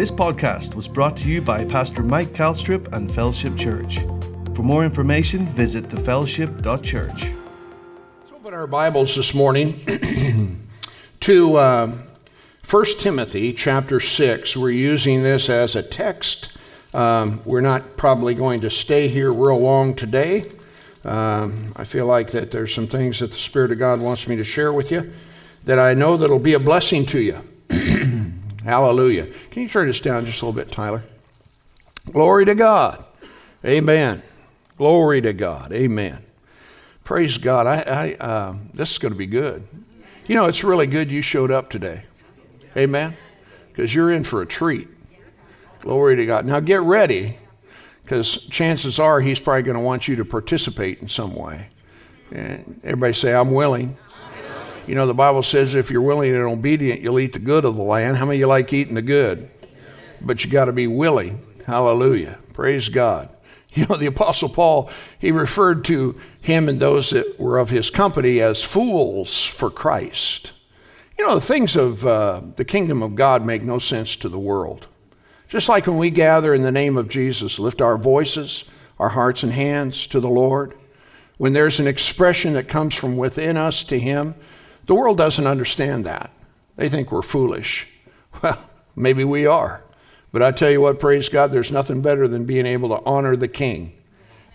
This podcast was brought to you by Pastor Mike Calstrip and Fellowship Church. For more information, visit thefellowship.church. Let's open our Bibles this morning to uh, 1 Timothy chapter 6. We're using this as a text. Um, we're not probably going to stay here real long today. Um, I feel like that there's some things that the Spirit of God wants me to share with you that I know that'll be a blessing to you. Hallelujah. Can you turn this down just a little bit, Tyler? Glory to God. Amen. Glory to God. Amen. Praise God. I, I uh, this is going to be good. You know, it's really good you showed up today. Amen. Because you're in for a treat. Glory to God. Now get ready, because chances are he's probably going to want you to participate in some way. And everybody say, I'm willing. You know, the Bible says if you're willing and obedient, you'll eat the good of the land. How many of you like eating the good? But you got to be willing. Hallelujah. Praise God. You know, the Apostle Paul, he referred to him and those that were of his company as fools for Christ. You know, the things of uh, the kingdom of God make no sense to the world. Just like when we gather in the name of Jesus, lift our voices, our hearts and hands to the Lord, when there's an expression that comes from within us to Him, the world doesn't understand that. They think we're foolish. Well, maybe we are. But I tell you what, praise God, there's nothing better than being able to honor the King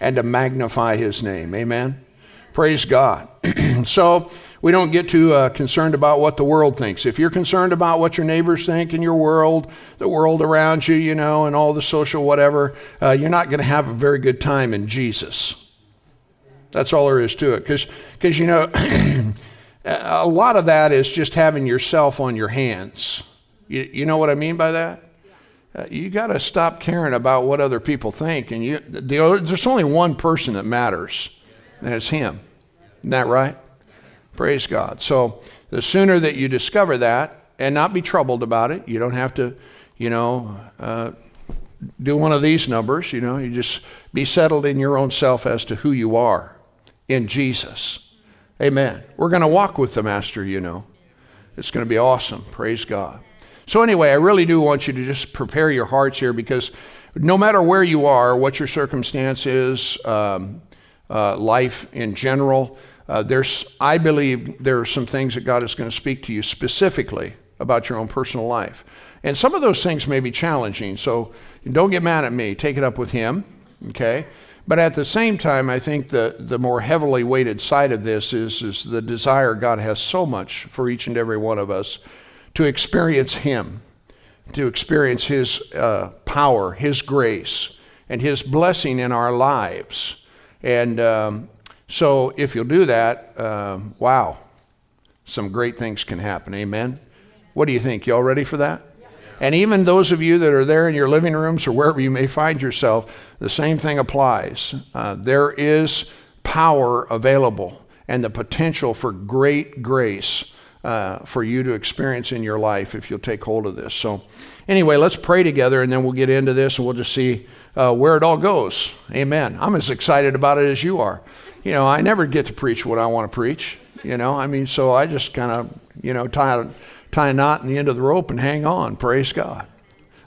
and to magnify His name. Amen? Praise God. so we don't get too uh, concerned about what the world thinks. If you're concerned about what your neighbors think in your world, the world around you, you know, and all the social whatever, uh, you're not going to have a very good time in Jesus. That's all there is to it. Because, you know, a lot of that is just having yourself on your hands. You, you know what I mean by that? Uh, you got to stop caring about what other people think. And you, the other, there's only one person that matters, and it's Him. Isn't that right? Praise God. So the sooner that you discover that and not be troubled about it, you don't have to, you know, uh, do one of these numbers. You know, you just be settled in your own self as to who you are in Jesus. Amen. We're going to walk with the Master, you know. It's going to be awesome. Praise God. So, anyway, I really do want you to just prepare your hearts here because no matter where you are, what your circumstance is, um, uh, life in general, uh, there's, I believe there are some things that God is going to speak to you specifically about your own personal life. And some of those things may be challenging, so don't get mad at me. Take it up with Him, okay? But at the same time, I think the, the more heavily weighted side of this is, is the desire God has so much for each and every one of us to experience Him, to experience His uh, power, His grace, and His blessing in our lives. And um, so if you'll do that, um, wow, some great things can happen. Amen. What do you think? Y'all ready for that? And even those of you that are there in your living rooms or wherever you may find yourself, the same thing applies. Uh, there is power available and the potential for great grace uh, for you to experience in your life if you'll take hold of this. So, anyway, let's pray together and then we'll get into this and we'll just see uh, where it all goes. Amen. I'm as excited about it as you are. You know, I never get to preach what I want to preach. You know, I mean, so I just kind of, you know, tie tie a knot in the end of the rope and hang on. Praise God.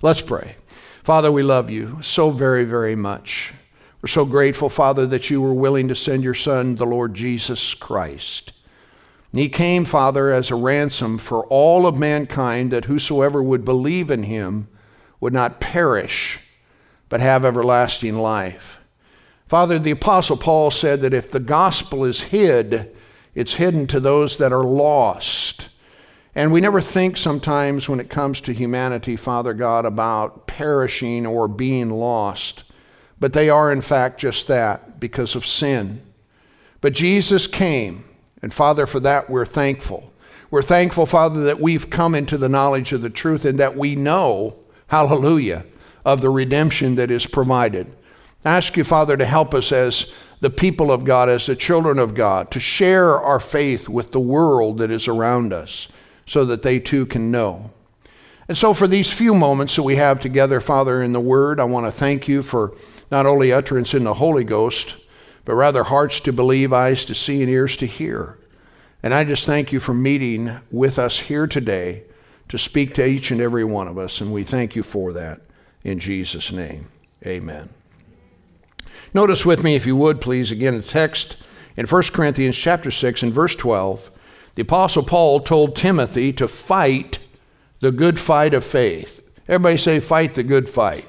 Let's pray. Father, we love you so very, very much. We're so grateful, Father, that you were willing to send your Son, the Lord Jesus Christ. And he came, Father, as a ransom for all of mankind, that whosoever would believe in him would not perish, but have everlasting life. Father, the Apostle Paul said that if the gospel is hid, it's hidden to those that are lost. And we never think sometimes when it comes to humanity, Father God, about perishing or being lost. But they are, in fact, just that because of sin. But Jesus came, and Father, for that we're thankful. We're thankful, Father, that we've come into the knowledge of the truth and that we know, hallelujah, of the redemption that is provided. I ask you, Father, to help us as the people of God, as the children of God, to share our faith with the world that is around us so that they too can know. And so, for these few moments that we have together, Father, in the Word, I want to thank you for not only utterance in the Holy Ghost, but rather hearts to believe, eyes to see, and ears to hear. And I just thank you for meeting with us here today to speak to each and every one of us, and we thank you for that in Jesus' name. Amen. Notice with me, if you would, please, again, the text in 1 Corinthians chapter 6 and verse 12. The Apostle Paul told Timothy to fight the good fight of faith. Everybody say, fight the good fight.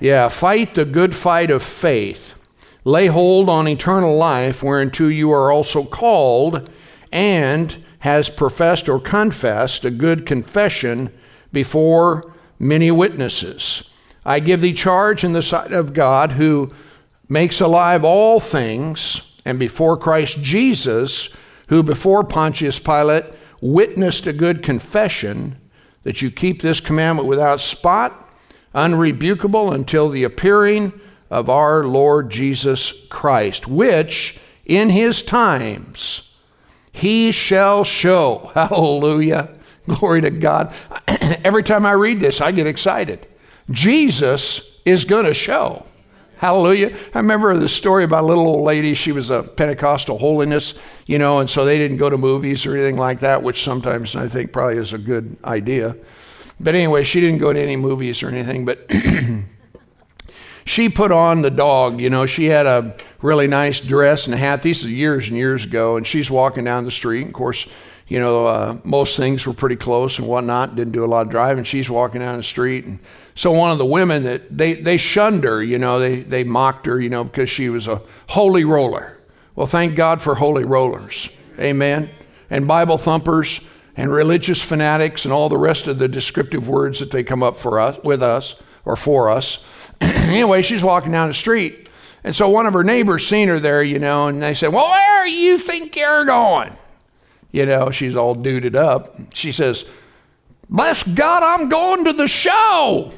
Yeah, fight the good fight of faith. Lay hold on eternal life, whereunto you are also called, and has professed or confessed a good confession before many witnesses. I give thee charge in the sight of God, who makes alive all things, and before Christ Jesus, who before Pontius Pilate witnessed a good confession, that you keep this commandment without spot unrebukable until the appearing of our Lord Jesus Christ, which in his times he shall show. Hallelujah. Glory to God. Every time I read this, I get excited. Jesus is going to show. Hallelujah. I remember the story about a little old lady. She was a Pentecostal holiness, you know, and so they didn't go to movies or anything like that, which sometimes I think probably is a good idea. But anyway, she didn't go to any movies or anything, but she put on the dog. You know, she had a really nice dress and hat. These are years and years ago, and she's walking down the street. Of course, you know, uh, most things were pretty close and whatnot. Didn't do a lot of driving. She's walking down the street, and so one of the women that they they shunned her. You know, they they mocked her. You know, because she was a holy roller. Well, thank God for holy rollers. Amen. And Bible thumpers and religious fanatics and all the rest of the descriptive words that they come up for us with us or for us. anyway, she's walking down the street. And so one of her neighbors seen her there, you know, and they said, Well, where you think you're going? You know, she's all duded up. She says, Bless God, I'm going to the show.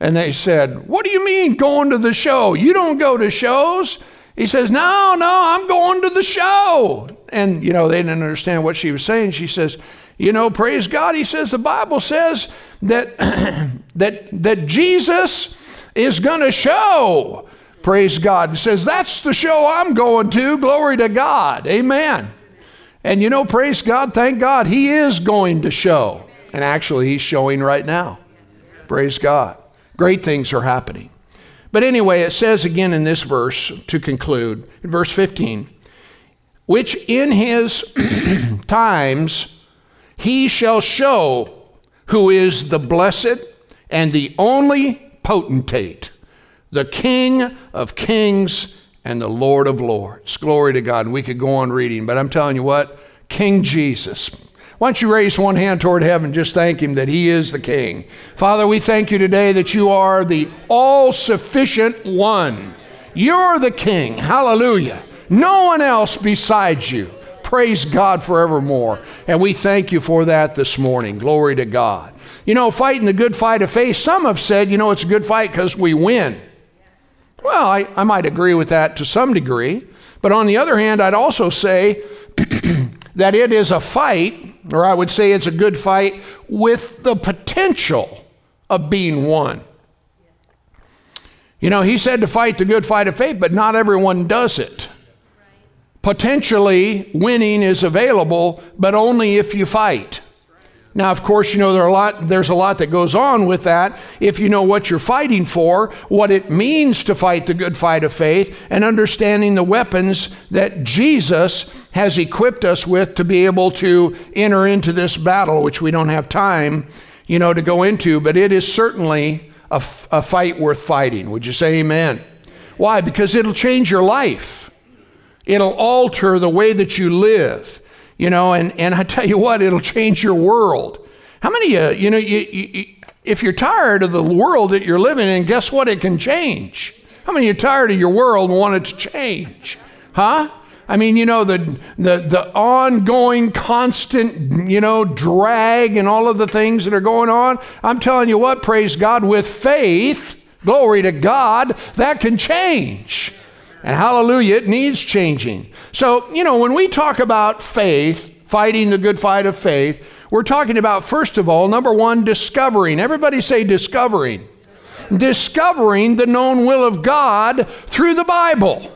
And they said, What do you mean going to the show? You don't go to shows. He says, No, no, I'm going to the show. And, you know, they didn't understand what she was saying. She says, You know, praise God. He says, The Bible says that, that, that Jesus is going to show. Praise God. He says, That's the show I'm going to. Glory to God. Amen. And, you know, praise God. Thank God. He is going to show. And actually, He's showing right now. Praise God. Great things are happening. But anyway, it says again in this verse to conclude, in verse 15, which in his times he shall show who is the blessed and the only potentate, the King of kings and the Lord of lords. Glory to God. And we could go on reading, but I'm telling you what, King Jesus, why don't you raise one hand toward heaven? Just thank Him that He is the King. Father, we thank you today that you are the all sufficient one. You're the King. Hallelujah. No one else besides you. Praise God forevermore. And we thank you for that this morning. Glory to God. You know, fighting the good fight of faith, some have said, you know, it's a good fight because we win. Well, I, I might agree with that to some degree. But on the other hand, I'd also say that it is a fight or I would say it's a good fight with the potential of being won. You know, he said to fight the good fight of faith, but not everyone does it. Potentially, winning is available, but only if you fight. Now, of course, you know there a lot, there's a lot that goes on with that. If you know what you're fighting for, what it means to fight the good fight of faith, and understanding the weapons that Jesus has equipped us with to be able to enter into this battle, which we don't have time, you know, to go into, but it is certainly a, a fight worth fighting. Would you say amen? Why? Because it'll change your life. It'll alter the way that you live. You know, and, and I tell you what, it'll change your world. How many, uh, you know, you, you, if you're tired of the world that you're living in, guess what? It can change. How many are tired of your world and want it to change? Huh? I mean, you know, the, the, the ongoing, constant, you know, drag and all of the things that are going on. I'm telling you what, praise God, with faith, glory to God, that can change. And hallelujah, it needs changing. So, you know, when we talk about faith, fighting the good fight of faith, we're talking about, first of all, number one, discovering. Everybody say discovering. Discovering the known will of God through the Bible.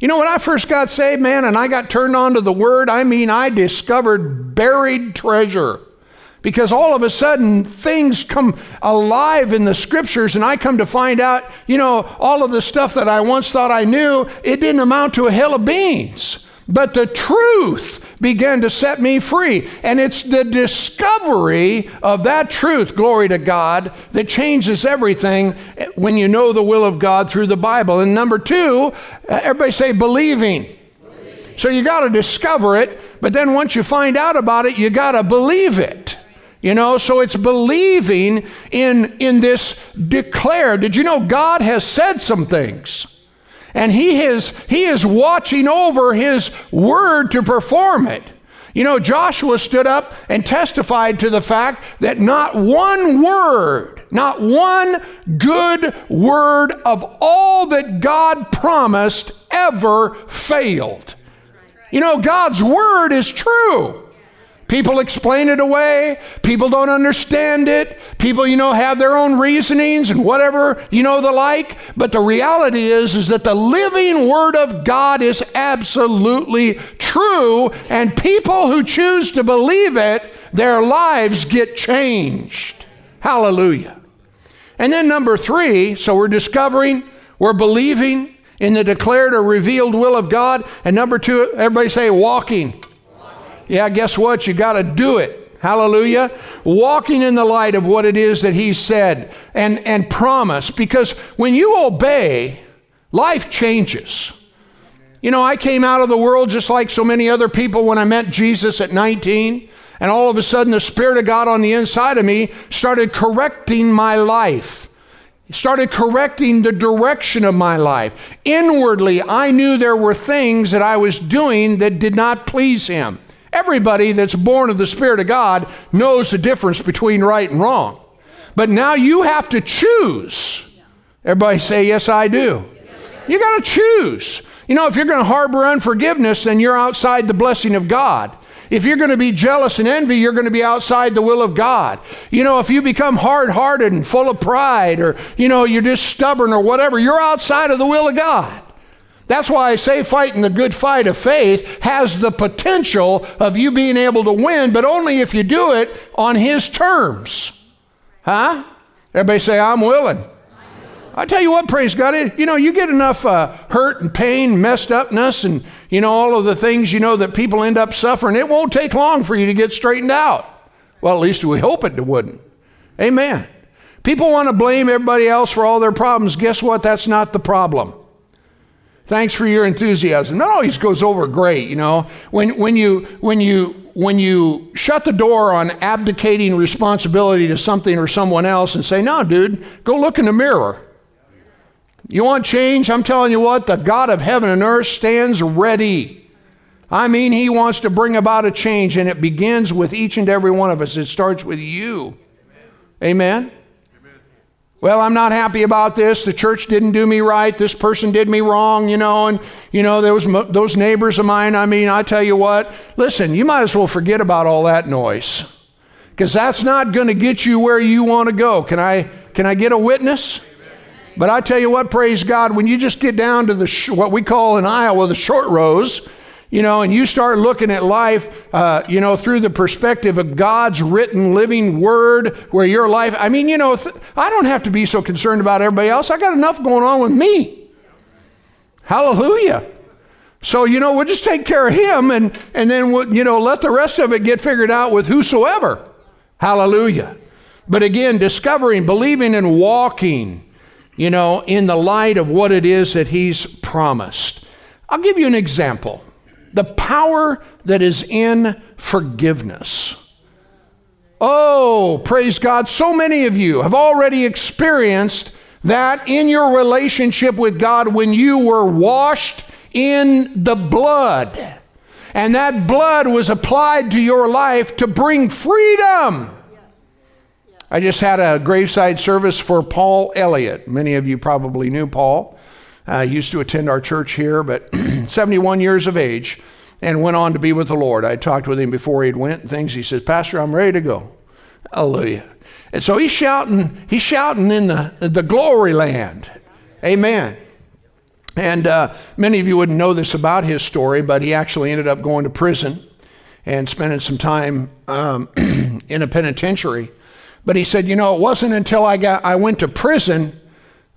You know, when I first got saved, man, and I got turned on to the Word, I mean, I discovered buried treasure. Because all of a sudden things come alive in the scriptures and I come to find out, you know, all of the stuff that I once thought I knew, it didn't amount to a hill of beans. But the truth began to set me free. And it's the discovery of that truth, glory to God, that changes everything when you know the will of God through the Bible. And number two, everybody say believing. So you got to discover it, but then once you find out about it, you got to believe it. You know, so it's believing in, in this declare. Did you know God has said some things? And he is, he is watching over his word to perform it. You know, Joshua stood up and testified to the fact that not one word, not one good word of all that God promised ever failed. You know, God's word is true. People explain it away. People don't understand it. People, you know, have their own reasonings and whatever, you know, the like. But the reality is, is that the living Word of God is absolutely true. And people who choose to believe it, their lives get changed. Hallelujah. And then number three, so we're discovering, we're believing in the declared or revealed will of God. And number two, everybody say walking. Yeah, guess what? You got to do it. Hallelujah. Walking in the light of what it is that he said and, and promise. Because when you obey, life changes. You know, I came out of the world just like so many other people when I met Jesus at 19. And all of a sudden, the Spirit of God on the inside of me started correcting my life. Started correcting the direction of my life. Inwardly, I knew there were things that I was doing that did not please Him. Everybody that's born of the Spirit of God knows the difference between right and wrong. But now you have to choose. Everybody say, Yes, I do. You got to choose. You know, if you're going to harbor unforgiveness, then you're outside the blessing of God. If you're going to be jealous and envy, you're going to be outside the will of God. You know, if you become hard hearted and full of pride, or, you know, you're just stubborn or whatever, you're outside of the will of God. That's why I say fighting the good fight of faith has the potential of you being able to win, but only if you do it on His terms. Huh? Everybody say, I'm willing. I tell you what, praise God, you know, you get enough uh, hurt and pain, messed upness, and, you know, all of the things, you know, that people end up suffering. It won't take long for you to get straightened out. Well, at least we hope it wouldn't. Amen. People want to blame everybody else for all their problems. Guess what? That's not the problem. Thanks for your enthusiasm. That always goes over great, you know. When, when, you, when, you, when you shut the door on abdicating responsibility to something or someone else and say, no, dude, go look in the mirror. You want change? I'm telling you what, the God of heaven and earth stands ready. I mean, He wants to bring about a change, and it begins with each and every one of us. It starts with you. Amen? Well, I'm not happy about this. The church didn't do me right. This person did me wrong, you know, and, you know, was those neighbors of mine. I mean, I tell you what, listen, you might as well forget about all that noise because that's not going to get you where you want to go. Can I, can I get a witness? But I tell you what, praise God, when you just get down to the what we call in Iowa the short rows, you know, and you start looking at life, uh, you know, through the perspective of God's written living word, where your life, I mean, you know, th- I don't have to be so concerned about everybody else. I got enough going on with me. Hallelujah. So, you know, we'll just take care of him and, and then, we'll, you know, let the rest of it get figured out with whosoever. Hallelujah. But again, discovering, believing, and walking, you know, in the light of what it is that he's promised. I'll give you an example the power that is in forgiveness. Oh, praise God. So many of you have already experienced that in your relationship with God when you were washed in the blood. And that blood was applied to your life to bring freedom. I just had a graveside service for Paul Elliott. Many of you probably knew Paul. Uh, used to attend our church here, but 71 years of age, and went on to be with the Lord. I talked with him before he went and things. He says, Pastor, I'm ready to go. Hallelujah. And so he's shouting, he's shouting in the, the glory land. Amen. And uh, many of you wouldn't know this about his story, but he actually ended up going to prison. and spending some time um, in a penitentiary. But he said, you know, it wasn't until I got I went to prison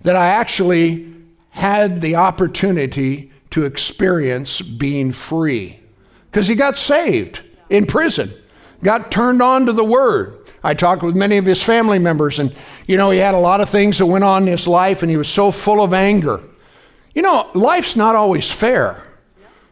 that I actually had the opportunity to experience being free. Because he got saved in prison, got turned on to the word. I talked with many of his family members, and you know, he had a lot of things that went on in his life, and he was so full of anger. You know, life's not always fair.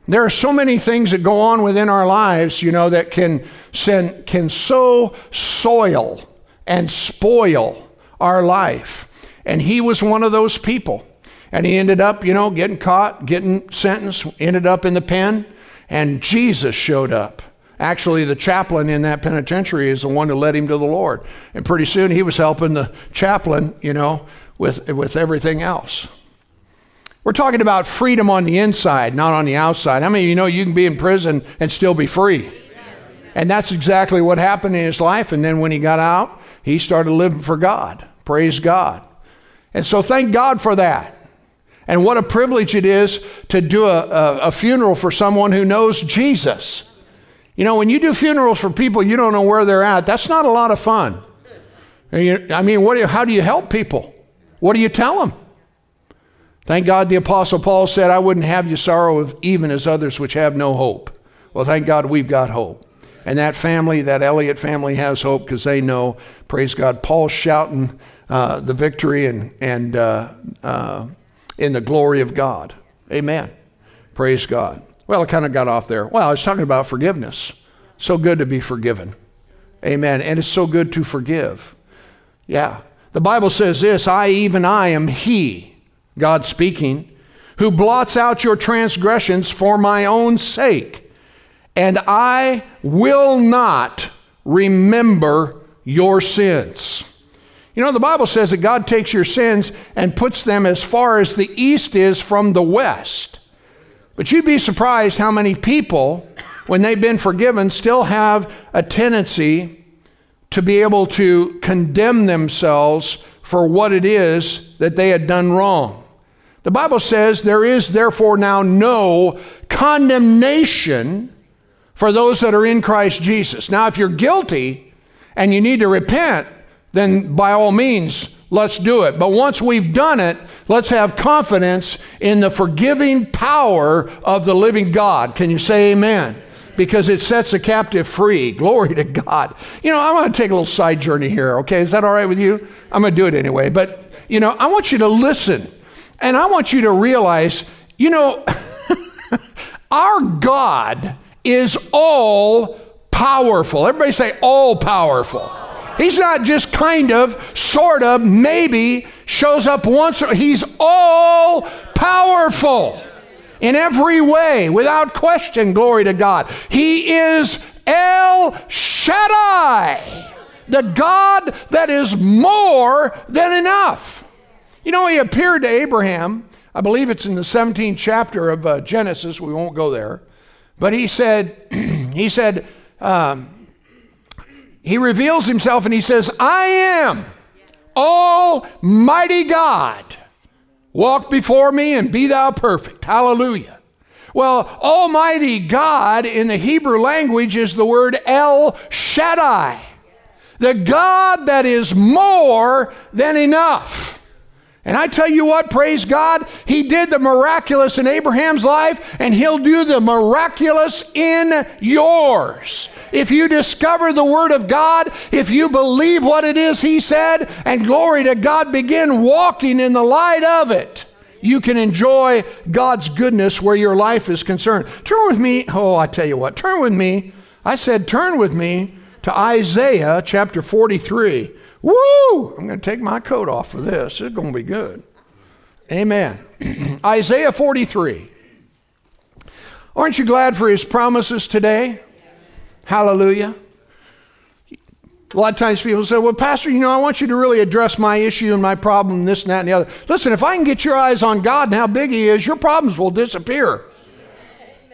There are so many things that go on within our lives, you know, that can, send, can so soil and spoil our life. And he was one of those people. And he ended up, you know, getting caught, getting sentenced, ended up in the pen, and Jesus showed up. Actually, the chaplain in that penitentiary is the one who led him to the Lord. And pretty soon he was helping the chaplain, you know, with, with everything else. We're talking about freedom on the inside, not on the outside. How many of you know you can be in prison and still be free? And that's exactly what happened in his life. And then when he got out, he started living for God. Praise God. And so thank God for that. And what a privilege it is to do a, a, a funeral for someone who knows Jesus. You know, when you do funerals for people you don't know where they're at, that's not a lot of fun. I mean, what do you, how do you help people? What do you tell them? Thank God the Apostle Paul said, I wouldn't have you sorrow even as others which have no hope. Well, thank God we've got hope. And that family, that Elliott family, has hope because they know, praise God, Paul's shouting uh, the victory and, and uh, uh, in the glory of God. Amen. Praise God. Well, I kind of got off there. Well, I was talking about forgiveness. So good to be forgiven. Amen. And it's so good to forgive. Yeah. The Bible says this I, even I, am He God speaking, who blots out your transgressions for my own sake, and I will not remember your sins. You know, the Bible says that God takes your sins and puts them as far as the east is from the west. But you'd be surprised how many people, when they've been forgiven, still have a tendency to be able to condemn themselves for what it is that they had done wrong. The Bible says, There is therefore now no condemnation for those that are in Christ Jesus. Now, if you're guilty and you need to repent, then by all means, let's do it. But once we've done it, let's have confidence in the forgiving power of the living God. Can you say amen? Because it sets the captive free. Glory to God. You know, I want to take a little side journey here, okay? Is that all right with you? I'm going to do it anyway. But, you know, I want you to listen and I want you to realize, you know, our God is all powerful. Everybody say all powerful. He's not just kind of, sort of, maybe shows up once. He's all powerful in every way, without question. Glory to God. He is El Shaddai, the God that is more than enough. You know, he appeared to Abraham. I believe it's in the 17th chapter of uh, Genesis. We won't go there. But he said, he said, um, he reveals himself and he says, I am Almighty God. Walk before me and be thou perfect. Hallelujah. Well, Almighty God in the Hebrew language is the word El Shaddai, the God that is more than enough. And I tell you what, praise God, He did the miraculous in Abraham's life, and He'll do the miraculous in yours. If you discover the Word of God, if you believe what it is He said, and glory to God, begin walking in the light of it, you can enjoy God's goodness where your life is concerned. Turn with me, oh, I tell you what, turn with me. I said, turn with me to Isaiah chapter 43. Woo! I'm going to take my coat off for this. It's going to be good. Amen. Isaiah 43. Aren't you glad for his promises today? Hallelujah. A lot of times people say, Well, Pastor, you know, I want you to really address my issue and my problem, this and that and the other. Listen, if I can get your eyes on God and how big He is, your problems will disappear.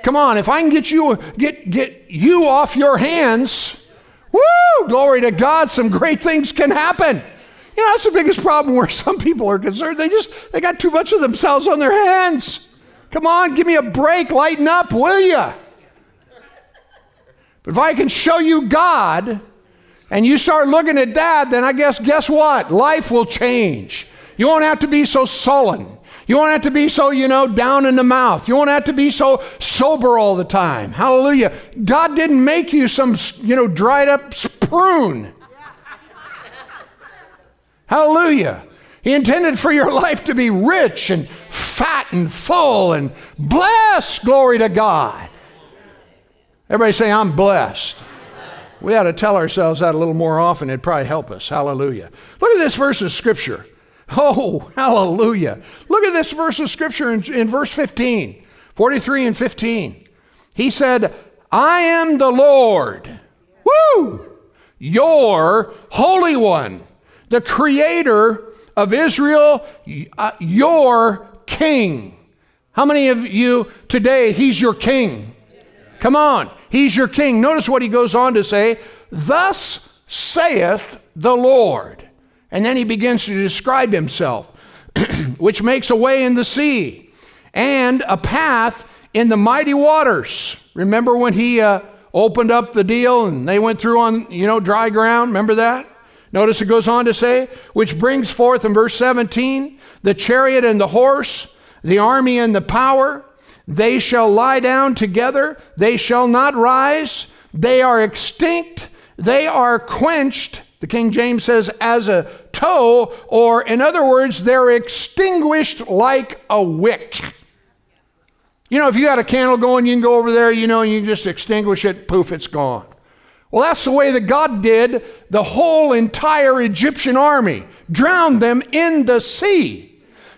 Come on, if I can get you get get you off your hands, Woo! Glory to God. Some great things can happen. You know, that's the biggest problem where some people are concerned. They just they got too much of themselves on their hands. Come on, give me a break, lighten up, will you? If I can show you God and you start looking at that, then I guess, guess what? Life will change. You won't have to be so sullen. You won't have to be so, you know, down in the mouth. You won't have to be so sober all the time. Hallelujah. God didn't make you some, you know, dried up prune. Hallelujah. He intended for your life to be rich and fat and full and blessed. Glory to God. Everybody say, I'm blessed. We ought to tell ourselves that a little more often. It'd probably help us. Hallelujah. Look at this verse of Scripture. Oh, hallelujah. Look at this verse of Scripture in, in verse 15, 43 and 15. He said, I am the Lord. Woo! Your Holy One, the Creator of Israel, uh, your King. How many of you today, He's your King? Come on. He's your king. Notice what he goes on to say Thus saith the Lord. And then he begins to describe himself, which makes a way in the sea and a path in the mighty waters. Remember when he uh, opened up the deal and they went through on, you know, dry ground? Remember that? Notice it goes on to say, which brings forth in verse 17 the chariot and the horse, the army and the power. They shall lie down together, they shall not rise, they are extinct, they are quenched. The King James says, as a tow, or in other words, they're extinguished like a wick. You know, if you got a candle going, you can go over there, you know, and you just extinguish it, poof, it's gone. Well, that's the way that God did the whole entire Egyptian army, drowned them in the sea.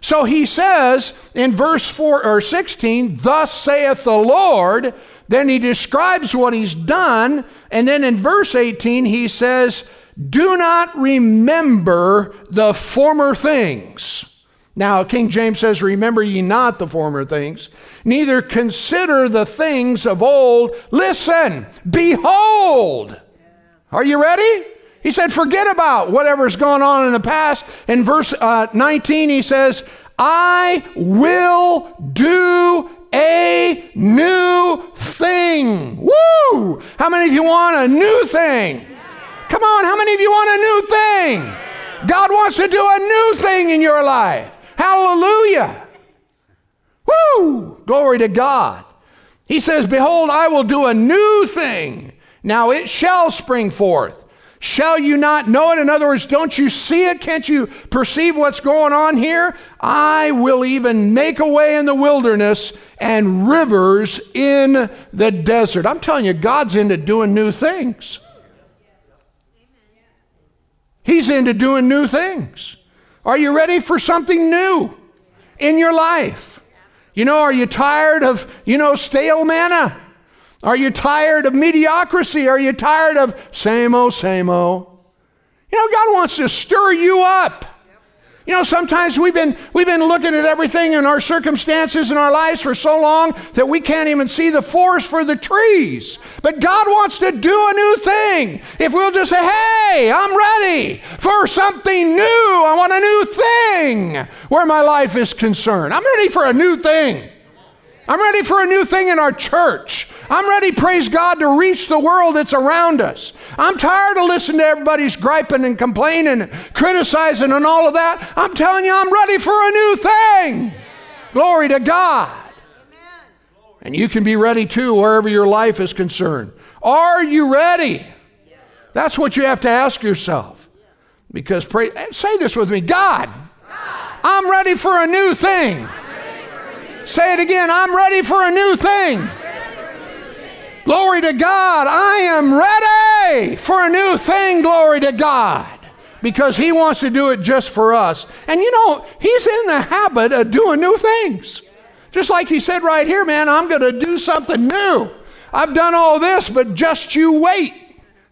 So he says in verse 4 or 16, Thus saith the Lord. Then he describes what he's done. And then in verse 18, he says, Do not remember the former things. Now, King James says, Remember ye not the former things, neither consider the things of old. Listen, behold. Are you ready? He said, forget about whatever's gone on in the past. In verse uh, 19, he says, I will do a new thing. Woo! How many of you want a new thing? Come on, how many of you want a new thing? God wants to do a new thing in your life. Hallelujah. Woo! Glory to God. He says, Behold, I will do a new thing. Now it shall spring forth. Shall you not know it? In other words, don't you see it? Can't you perceive what's going on here? I will even make a way in the wilderness and rivers in the desert. I'm telling you, God's into doing new things. He's into doing new things. Are you ready for something new in your life? You know, are you tired of, you know, stale manna? Are you tired of mediocrity? Are you tired of same old, same old? You know, God wants to stir you up. You know, sometimes we've been, we've been looking at everything in our circumstances in our lives for so long that we can't even see the forest for the trees. But God wants to do a new thing. If we'll just say, hey, I'm ready for something new, I want a new thing where my life is concerned. I'm ready for a new thing. I'm ready for a new thing in our church. I'm ready, praise God, to reach the world that's around us. I'm tired of listening to everybody's griping and complaining, and criticizing, and all of that. I'm telling you, I'm ready for a new thing. Glory to God. And you can be ready too, wherever your life is concerned. Are you ready? That's what you have to ask yourself. Because pray, say this with me God, I'm ready for a new thing. Say it again. I'm ready for a new thing. Glory to God. I am ready for a new thing. Glory to God. Because He wants to do it just for us. And you know, He's in the habit of doing new things. Just like He said right here, man, I'm going to do something new. I've done all this, but just you wait.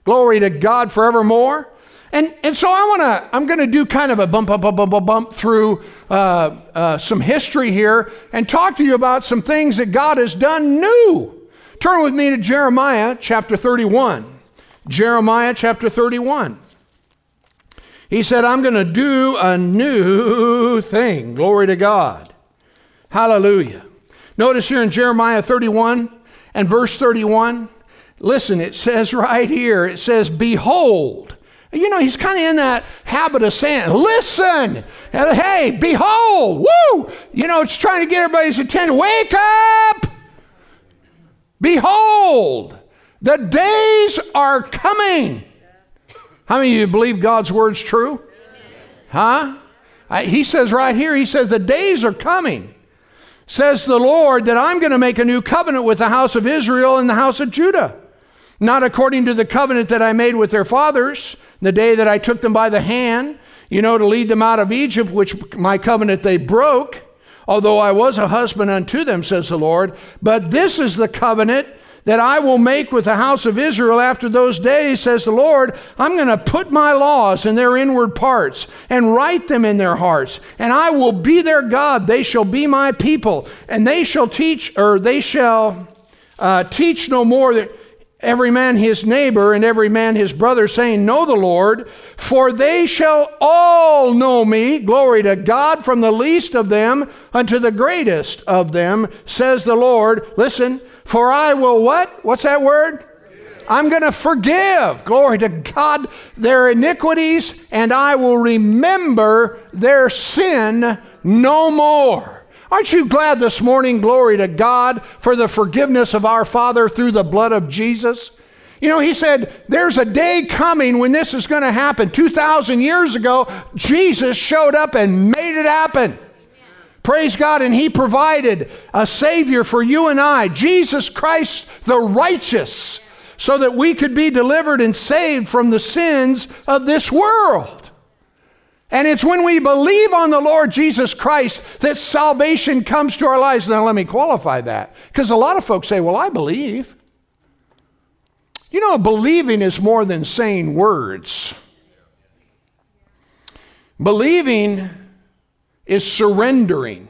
Glory to God forevermore. And, and so I want to, I'm going to do kind of a bump, bump, bump, bump, bump through uh, uh, some history here and talk to you about some things that God has done new. Turn with me to Jeremiah chapter 31. Jeremiah chapter 31. He said, I'm going to do a new thing. Glory to God. Hallelujah. Notice here in Jeremiah 31 and verse 31, Listen, it says right here, it says, Behold. You know, he's kind of in that habit of saying, Listen, uh, hey, behold, woo! You know, it's trying to get everybody's attention. Wake up! Behold, the days are coming. How many of you believe God's word's true? Huh? he says right here, he says, The days are coming, says the Lord, that I'm going to make a new covenant with the house of Israel and the house of Judah. Not according to the covenant that I made with their fathers, the day that I took them by the hand, you know, to lead them out of Egypt, which my covenant they broke, although I was a husband unto them, says the Lord. But this is the covenant that I will make with the house of Israel after those days, says the Lord. I'm going to put my laws in their inward parts and write them in their hearts, and I will be their God. They shall be my people, and they shall teach, or they shall uh, teach no more. Every man his neighbor and every man his brother, saying, Know the Lord, for they shall all know me. Glory to God, from the least of them unto the greatest of them, says the Lord. Listen, for I will what? What's that word? I'm going to forgive, glory to God, their iniquities, and I will remember their sin no more. Aren't you glad this morning, glory to God, for the forgiveness of our Father through the blood of Jesus? You know, he said, There's a day coming when this is going to happen. 2,000 years ago, Jesus showed up and made it happen. Praise God. And He provided a Savior for you and I, Jesus Christ the righteous, so that we could be delivered and saved from the sins of this world. And it's when we believe on the Lord Jesus Christ that salvation comes to our lives. Now, let me qualify that because a lot of folks say, Well, I believe. You know, believing is more than saying words. Believing is surrendering.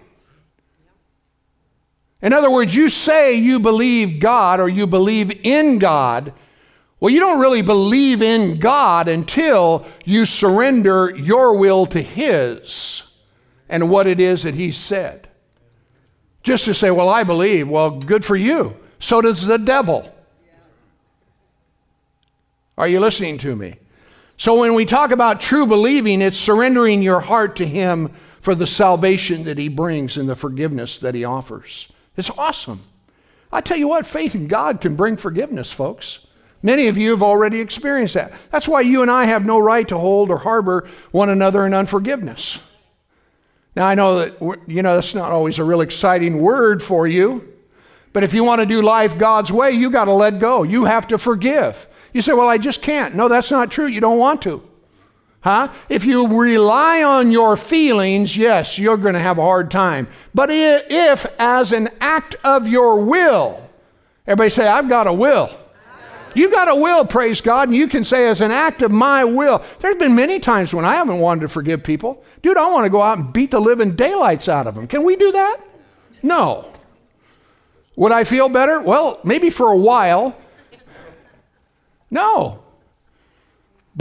In other words, you say you believe God or you believe in God. Well, you don't really believe in God until you surrender your will to His and what it is that He said. Just to say, well, I believe, well, good for you. So does the devil. Are you listening to me? So when we talk about true believing, it's surrendering your heart to Him for the salvation that He brings and the forgiveness that He offers. It's awesome. I tell you what, faith in God can bring forgiveness, folks. Many of you have already experienced that. That's why you and I have no right to hold or harbor one another in unforgiveness. Now, I know that, you know, that's not always a real exciting word for you, but if you want to do life God's way, you got to let go. You have to forgive. You say, well, I just can't. No, that's not true. You don't want to. Huh? If you rely on your feelings, yes, you're going to have a hard time. But if, as an act of your will, everybody say, I've got a will. You got a will, praise God, and you can say, as an act of my will. There's been many times when I haven't wanted to forgive people. Dude, I want to go out and beat the living daylights out of them. Can we do that? No. Would I feel better? Well, maybe for a while. No.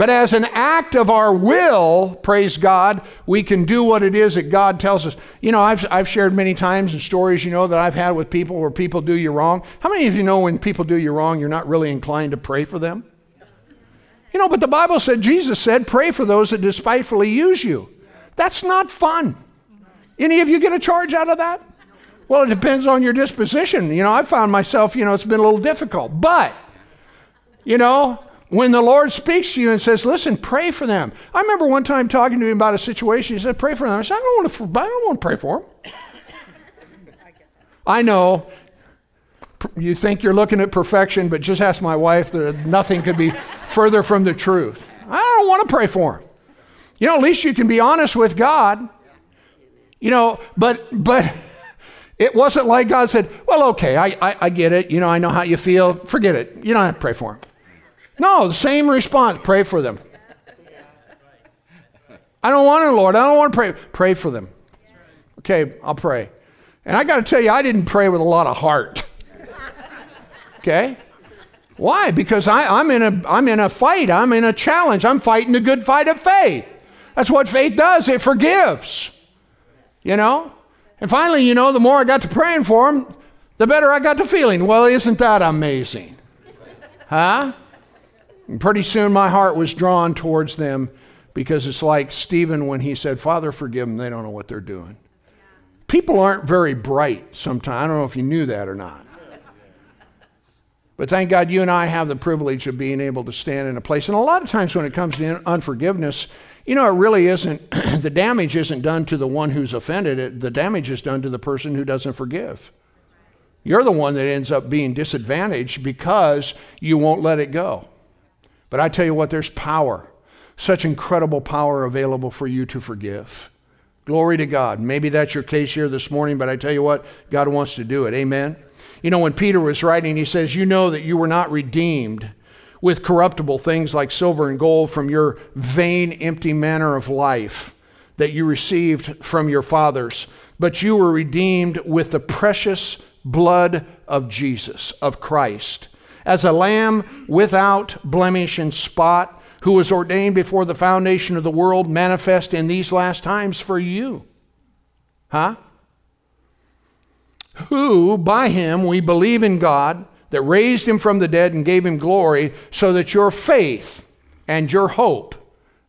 But as an act of our will, praise God, we can do what it is that God tells us. You know, I've, I've shared many times and stories, you know, that I've had with people where people do you wrong. How many of you know when people do you wrong, you're not really inclined to pray for them? You know, but the Bible said, Jesus said, pray for those that despitefully use you. That's not fun. Any of you get a charge out of that? Well, it depends on your disposition. You know, I found myself, you know, it's been a little difficult. But, you know, when the Lord speaks to you and says, listen, pray for them. I remember one time talking to him about a situation. He said, pray for them. I said, I don't want to, I don't want to pray for them. I know you think you're looking at perfection, but just ask my wife that nothing could be further from the truth. I don't want to pray for them. You know, at least you can be honest with God. You know, but, but, it wasn't like God said, Well, okay, I, I, I, get it. You know, I know how you feel. Forget it. You don't have to pray for him. No, the same response. Pray for them. I don't want to, Lord. I don't want to pray. Pray for them. Okay, I'll pray. And I got to tell you, I didn't pray with a lot of heart. Okay? Why? Because I, am in a, I'm in a fight. I'm in a challenge. I'm fighting the good fight of faith. That's what faith does. It forgives. You know? And finally, you know, the more I got to praying for him, the better I got to feeling. Well, isn't that amazing? Huh? Pretty soon my heart was drawn towards them because it's like Stephen when he said, Father, forgive them. They don't know what they're doing. People aren't very bright sometimes. I don't know if you knew that or not. But thank God you and I have the privilege of being able to stand in a place. And a lot of times when it comes to unforgiveness, you know, it really isn't, the damage isn't done to the one who's offended, it, the damage is done to the person who doesn't forgive. You're the one that ends up being disadvantaged because you won't let it go. But I tell you what, there's power, such incredible power available for you to forgive. Glory to God. Maybe that's your case here this morning, but I tell you what, God wants to do it. Amen. You know, when Peter was writing, he says, You know that you were not redeemed with corruptible things like silver and gold from your vain, empty manner of life that you received from your fathers, but you were redeemed with the precious blood of Jesus, of Christ, as a lamb without blemish and spot, who was ordained before the foundation of the world, manifest in these last times for you. Huh? Who, by him, we believe in God that raised him from the dead and gave him glory, so that your faith and your hope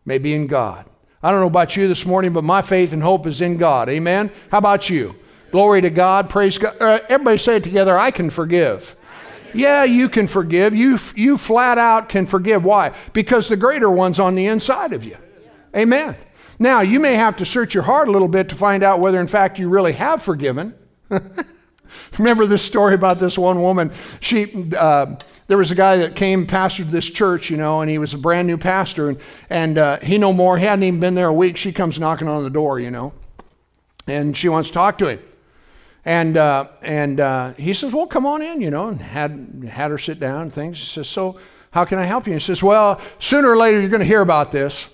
may be in God. I don't know about you this morning, but my faith and hope is in God. Amen? How about you? Glory to God. Praise God. Uh, everybody say it together I can forgive. Yeah, you can forgive. You, you flat out can forgive. Why? Because the greater one's on the inside of you. Amen. Now, you may have to search your heart a little bit to find out whether, in fact, you really have forgiven. Remember this story about this one woman? She, uh, there was a guy that came pastored this church, you know, and he was a brand new pastor, and, and uh, he no more. He hadn't even been there a week. She comes knocking on the door, you know, and she wants to talk to him. And, uh, and uh, he says, Well, come on in, you know, and had, had her sit down and things. He says, So, how can I help you? he says, Well, sooner or later you're going to hear about this.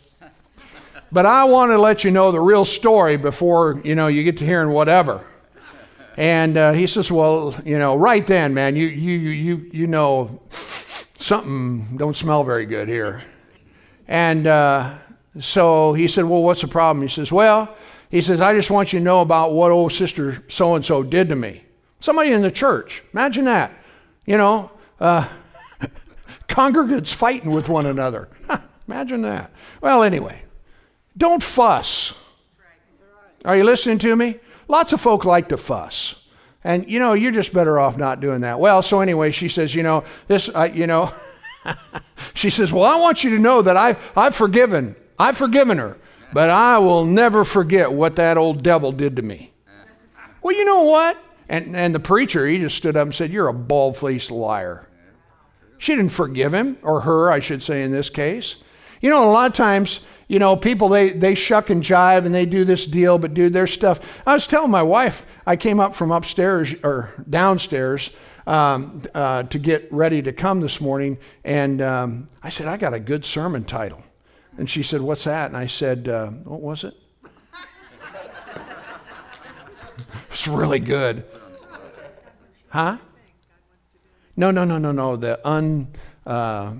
But I want to let you know the real story before, you know, you get to hearing whatever. And uh, he says, Well, you know, right then, man, you, you, you, you know, something don't smell very good here. And uh, so he said, Well, what's the problem? He says, Well, he says, I just want you to know about what old sister so and so did to me. Somebody in the church. Imagine that. You know, uh, congregants fighting with one another. Imagine that. Well, anyway, don't fuss. Are you listening to me? Lots of folk like to fuss. And, you know, you're just better off not doing that. Well, so anyway, she says, you know, this, uh, you know, she says, well, I want you to know that I've, I've forgiven. I've forgiven her. But I will never forget what that old devil did to me. Well, you know what? And, and the preacher, he just stood up and said, You're a bald faced liar. She didn't forgive him, or her, I should say, in this case. You know, a lot of times you know, people, they, they shuck and jive and they do this deal, but dude, their stuff. I was telling my wife, I came up from upstairs or downstairs um, uh, to get ready to come this morning, and um, I said, I got a good sermon title. And she said, What's that? And I said, uh, What was it? it's really good. Huh? No, no, no, no, no. The un. Uh,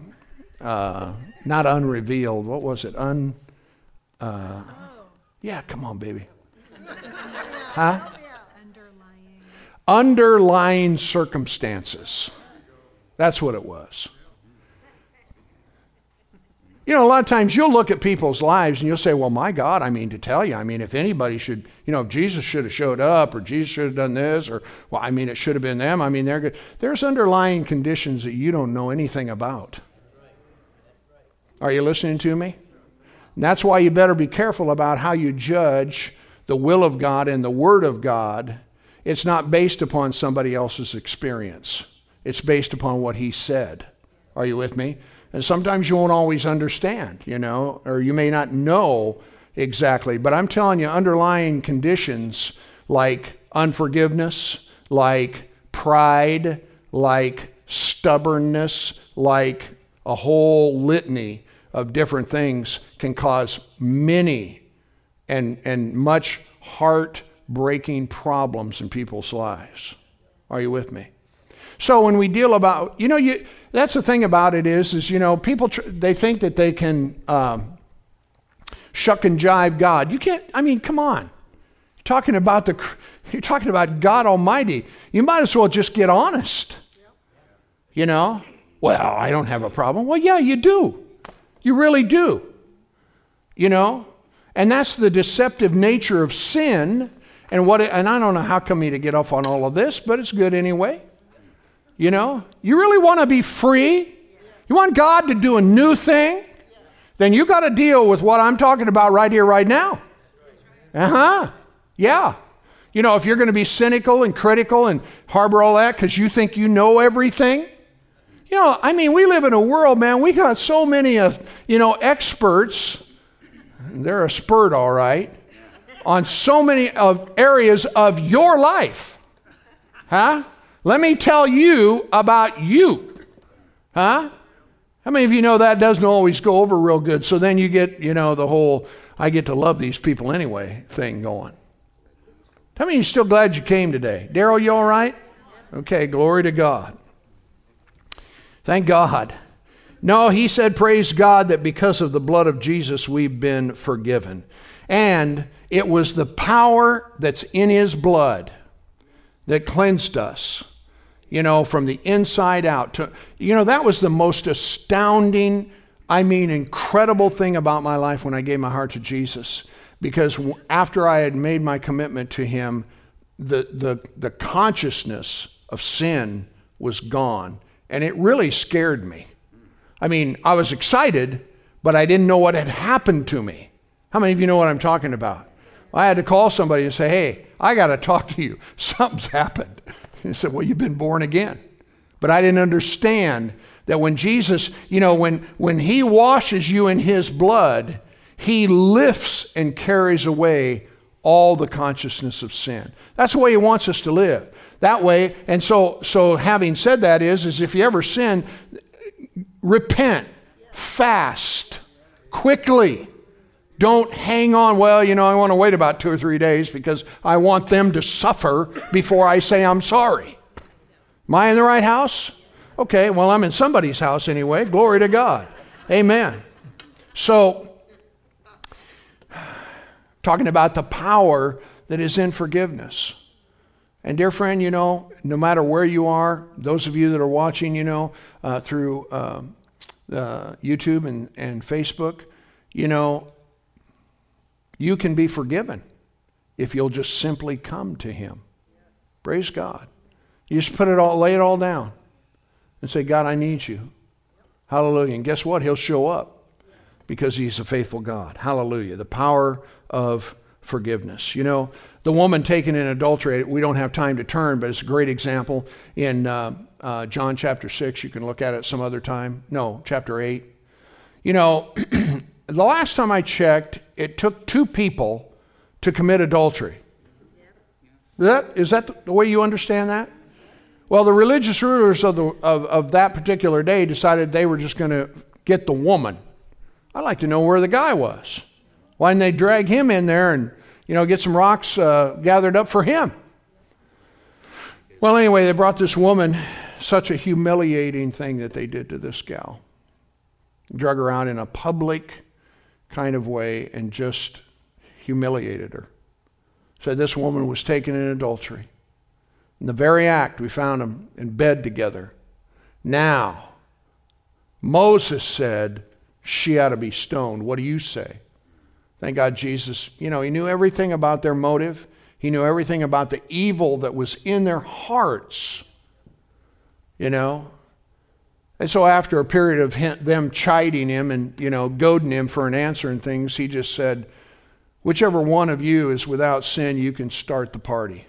uh, not unrevealed. What was it? Un. Uh, yeah, come on, baby. Huh? Underlying. Underlying circumstances. That's what it was. You know, a lot of times you'll look at people's lives and you'll say, well, my God, I mean, to tell you, I mean, if anybody should, you know, if Jesus should have showed up or Jesus should have done this or, well, I mean, it should have been them. I mean, they're good. There's underlying conditions that you don't know anything about. Are you listening to me? And that's why you better be careful about how you judge the will of God and the Word of God. It's not based upon somebody else's experience, it's based upon what He said. Are you with me? And sometimes you won't always understand, you know, or you may not know exactly. But I'm telling you, underlying conditions like unforgiveness, like pride, like stubbornness, like a whole litany of different things can cause many and, and much heart-breaking problems in people's lives. Are you with me? So when we deal about, you know, you, that's the thing about it is, is you know, people tr- they think that they can um, shuck and jive God. You can't. I mean, come on. You're talking about the, you're talking about God Almighty. You might as well just get honest. You know, Well, I don't have a problem. Well, yeah, you do. You really do. You know? And that's the deceptive nature of sin. And what it, and I don't know how come me to get off on all of this, but it's good anyway. You know? You really want to be free? You want God to do a new thing? Then you got to deal with what I'm talking about right here, right now. Uh huh. Yeah. You know, if you're going to be cynical and critical and harbor all that because you think you know everything, you know, I mean, we live in a world, man, we got so many of, you know, experts, they're a spurt, all right, on so many of areas of your life. Huh? Let me tell you about you. Huh? How many of you know that doesn't always go over real good? So then you get, you know, the whole I get to love these people anyway thing going. How many of you still glad you came today? Daryl, you all right? Okay, glory to God. Thank God. No, he said, Praise God that because of the blood of Jesus we've been forgiven. And it was the power that's in his blood that cleansed us, you know, from the inside out. To, you know, that was the most astounding, I mean, incredible thing about my life when I gave my heart to Jesus. Because after I had made my commitment to him, the, the, the consciousness of sin was gone and it really scared me. I mean, I was excited, but I didn't know what had happened to me. How many of you know what I'm talking about? I had to call somebody and say, hey, I got to talk to you. Something's happened. He said, well, you've been born again. But I didn't understand that when Jesus, you know, when, when he washes you in his blood, he lifts and carries away all the consciousness of sin. That's the way he wants us to live. That way, and so so having said that is is if you ever sin, repent, fast, quickly. Don't hang on, well, you know, I want to wait about two or three days because I want them to suffer before I say I'm sorry. Am I in the right house? Okay, well, I'm in somebody's house anyway. Glory to God. Amen. So, talking about the power that is in forgiveness. And, dear friend, you know, no matter where you are, those of you that are watching, you know, uh, through uh, YouTube and, and Facebook, you know, you can be forgiven if you'll just simply come to Him. Praise God. You just put it all, lay it all down and say, God, I need you. Hallelujah. And guess what? He'll show up because He's a faithful God. Hallelujah. The power of forgiveness. You know, the woman taken in adultery, we don't have time to turn, but it's a great example in uh, uh, John chapter 6. You can look at it some other time. No, chapter 8. You know, the last time I checked, it took two people to commit adultery. Is that, is that the way you understand that? Well, the religious rulers of, the, of, of that particular day decided they were just going to get the woman. I'd like to know where the guy was. Why didn't they drag him in there and, you know, get some rocks uh, gathered up for him? Well, anyway, they brought this woman, such a humiliating thing that they did to this gal. Drug her out in a public kind of way and just humiliated her. Said this woman was taken in adultery. In the very act, we found them in bed together. Now, Moses said she ought to be stoned. What do you say? Thank God Jesus, you know, he knew everything about their motive. He knew everything about the evil that was in their hearts, you know. And so after a period of him, them chiding him and, you know, goading him for an answer and things, he just said, whichever one of you is without sin, you can start the party.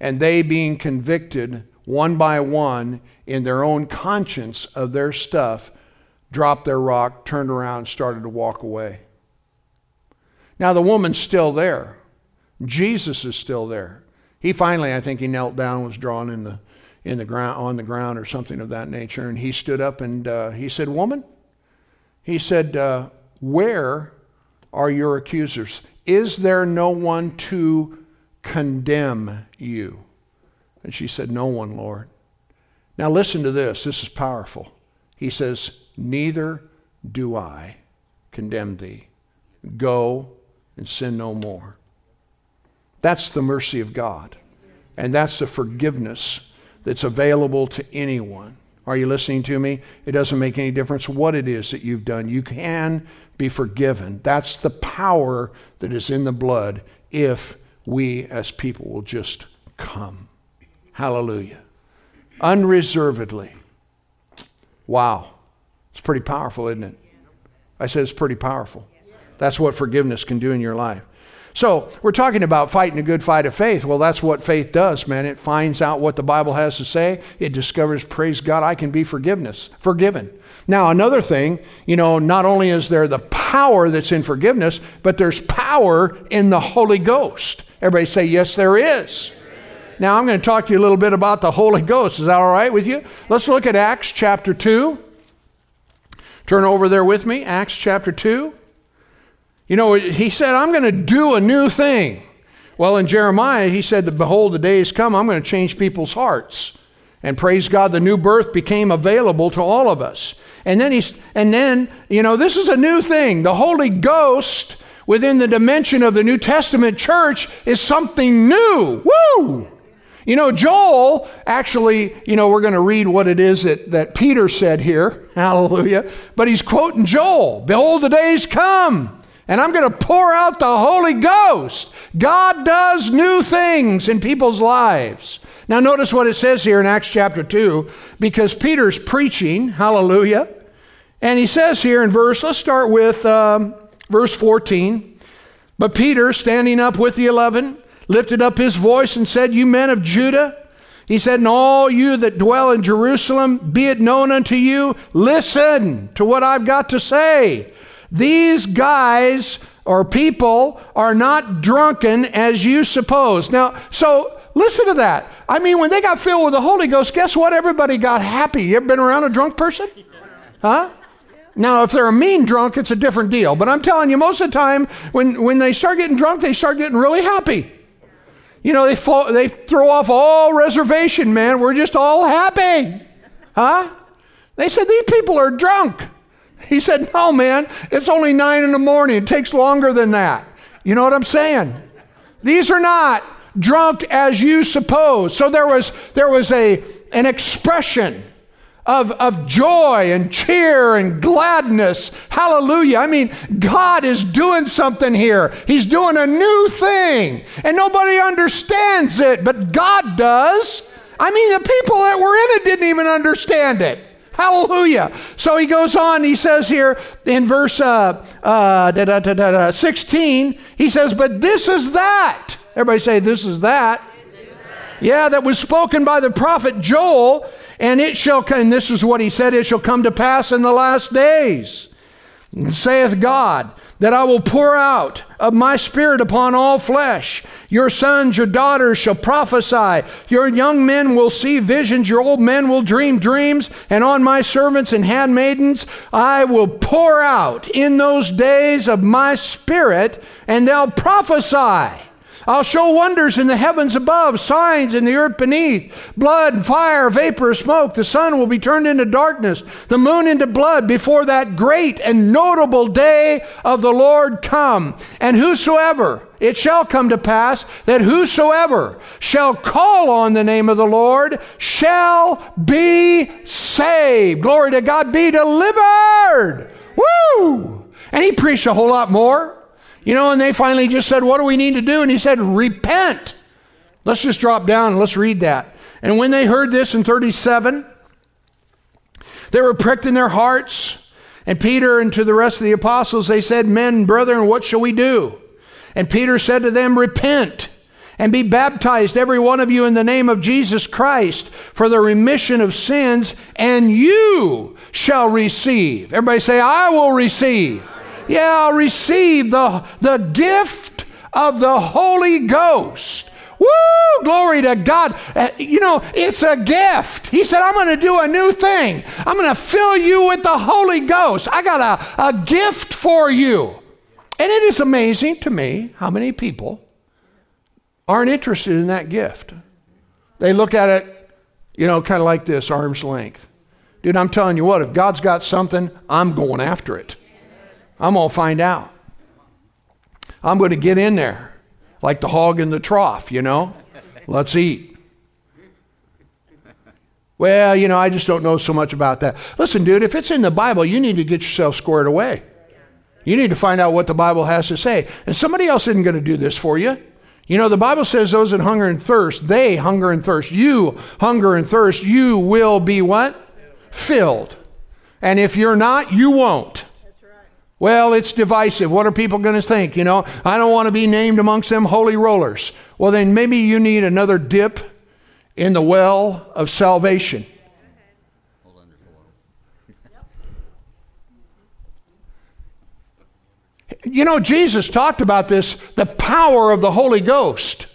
And they being convicted one by one in their own conscience of their stuff, dropped their rock, turned around, started to walk away. Now the woman's still there. Jesus is still there. He finally, I think he knelt down, was drawn in the, in the ground, on the ground or something of that nature, and he stood up and uh, he said, Woman, he said, uh, Where are your accusers? Is there no one to condemn you? And she said, No one, Lord. Now listen to this. This is powerful. He says, Neither do I condemn thee. Go and sin no more. That's the mercy of God. And that's the forgiveness that's available to anyone. Are you listening to me? It doesn't make any difference what it is that you've done. You can be forgiven. That's the power that is in the blood if we as people will just come. Hallelujah. Unreservedly. Wow. It's pretty powerful, isn't it? I said it's pretty powerful. That's what forgiveness can do in your life. So, we're talking about fighting a good fight of faith. Well, that's what faith does, man. It finds out what the Bible has to say. It discovers, praise God, I can be forgiveness, forgiven. Now, another thing, you know, not only is there the power that's in forgiveness, but there's power in the Holy Ghost. Everybody say, yes, there is. Now, I'm going to talk to you a little bit about the Holy Ghost. Is that all right with you? Let's look at Acts chapter 2. Turn over there with me, Acts chapter 2. You know, he said, I'm going to do a new thing. Well, in Jeremiah, he said that, Behold, the day days come, I'm going to change people's hearts. And praise God, the new birth became available to all of us. And then he's, and then, you know, this is a new thing. The Holy Ghost within the dimension of the New Testament church is something new. Woo! You know, Joel actually, you know, we're going to read what it is that, that Peter said here. Hallelujah. But he's quoting Joel Behold, the days come and I'm going to pour out the Holy Ghost. God does new things in people's lives. Now, notice what it says here in Acts chapter 2, because Peter's preaching, hallelujah. And he says here in verse, let's start with um, verse 14. But Peter, standing up with the eleven, lifted up his voice and said, You men of Judah, he said, And all you that dwell in Jerusalem, be it known unto you, listen to what I've got to say. These guys or people are not drunken as you suppose. Now, so listen to that. I mean, when they got filled with the Holy Ghost, guess what? Everybody got happy. You ever been around a drunk person? Huh? Now, if they're a mean drunk, it's a different deal. But I'm telling you, most of the time, when, when they start getting drunk, they start getting really happy. You know, they, they throw off all reservation, man. We're just all happy. Huh? They said, These people are drunk. He said, No, man, it's only nine in the morning. It takes longer than that. You know what I'm saying? These are not drunk as you suppose. So there was, there was a, an expression of, of joy and cheer and gladness. Hallelujah. I mean, God is doing something here. He's doing a new thing, and nobody understands it, but God does. I mean, the people that were in it didn't even understand it. Hallelujah. So he goes on, he says here in verse uh, uh, da, da, da, 16, he says, But this is that. Everybody say, This is that. Yeah, that was spoken by the prophet Joel, and it shall come, and this is what he said, it shall come to pass in the last days, saith God, that I will pour out of my spirit upon all flesh. Your sons, your daughters shall prophesy. Your young men will see visions. Your old men will dream dreams. And on my servants and handmaidens I will pour out in those days of my spirit, and they'll prophesy. I'll show wonders in the heavens above, signs in the earth beneath blood, fire, vapor, smoke. The sun will be turned into darkness, the moon into blood before that great and notable day of the Lord come. And whosoever, it shall come to pass that whosoever shall call on the name of the Lord shall be saved. Glory to God, be delivered. Woo! And he preached a whole lot more. You know, and they finally just said, What do we need to do? And he said, Repent. Let's just drop down and let's read that. And when they heard this in 37, they were pricked in their hearts. And Peter and to the rest of the apostles, they said, Men, brethren, what shall we do? And Peter said to them, Repent and be baptized, every one of you, in the name of Jesus Christ for the remission of sins, and you shall receive. Everybody say, I will receive yeah, I'll receive the, the gift of the Holy Ghost. Woo! Glory to God. Uh, you know, it's a gift. He said, I'm going to do a new thing. I'm going to fill you with the Holy Ghost. I got a, a gift for you. And it is amazing to me how many people aren't interested in that gift. They look at it, you know, kind of like this arm's length. Dude, I'm telling you what, if God's got something, I'm going after it. I'm going to find out. I'm going to get in there like the hog in the trough, you know? Let's eat. Well, you know, I just don't know so much about that. Listen, dude, if it's in the Bible, you need to get yourself squared away. You need to find out what the Bible has to say. And somebody else isn't going to do this for you. You know, the Bible says those that hunger and thirst, they hunger and thirst. You hunger and thirst, you will be what? Filled. And if you're not, you won't. Well, it's divisive. What are people going to think? You know, I don't want to be named amongst them holy rollers. Well, then maybe you need another dip in the well of salvation. You know, Jesus talked about this the power of the Holy Ghost.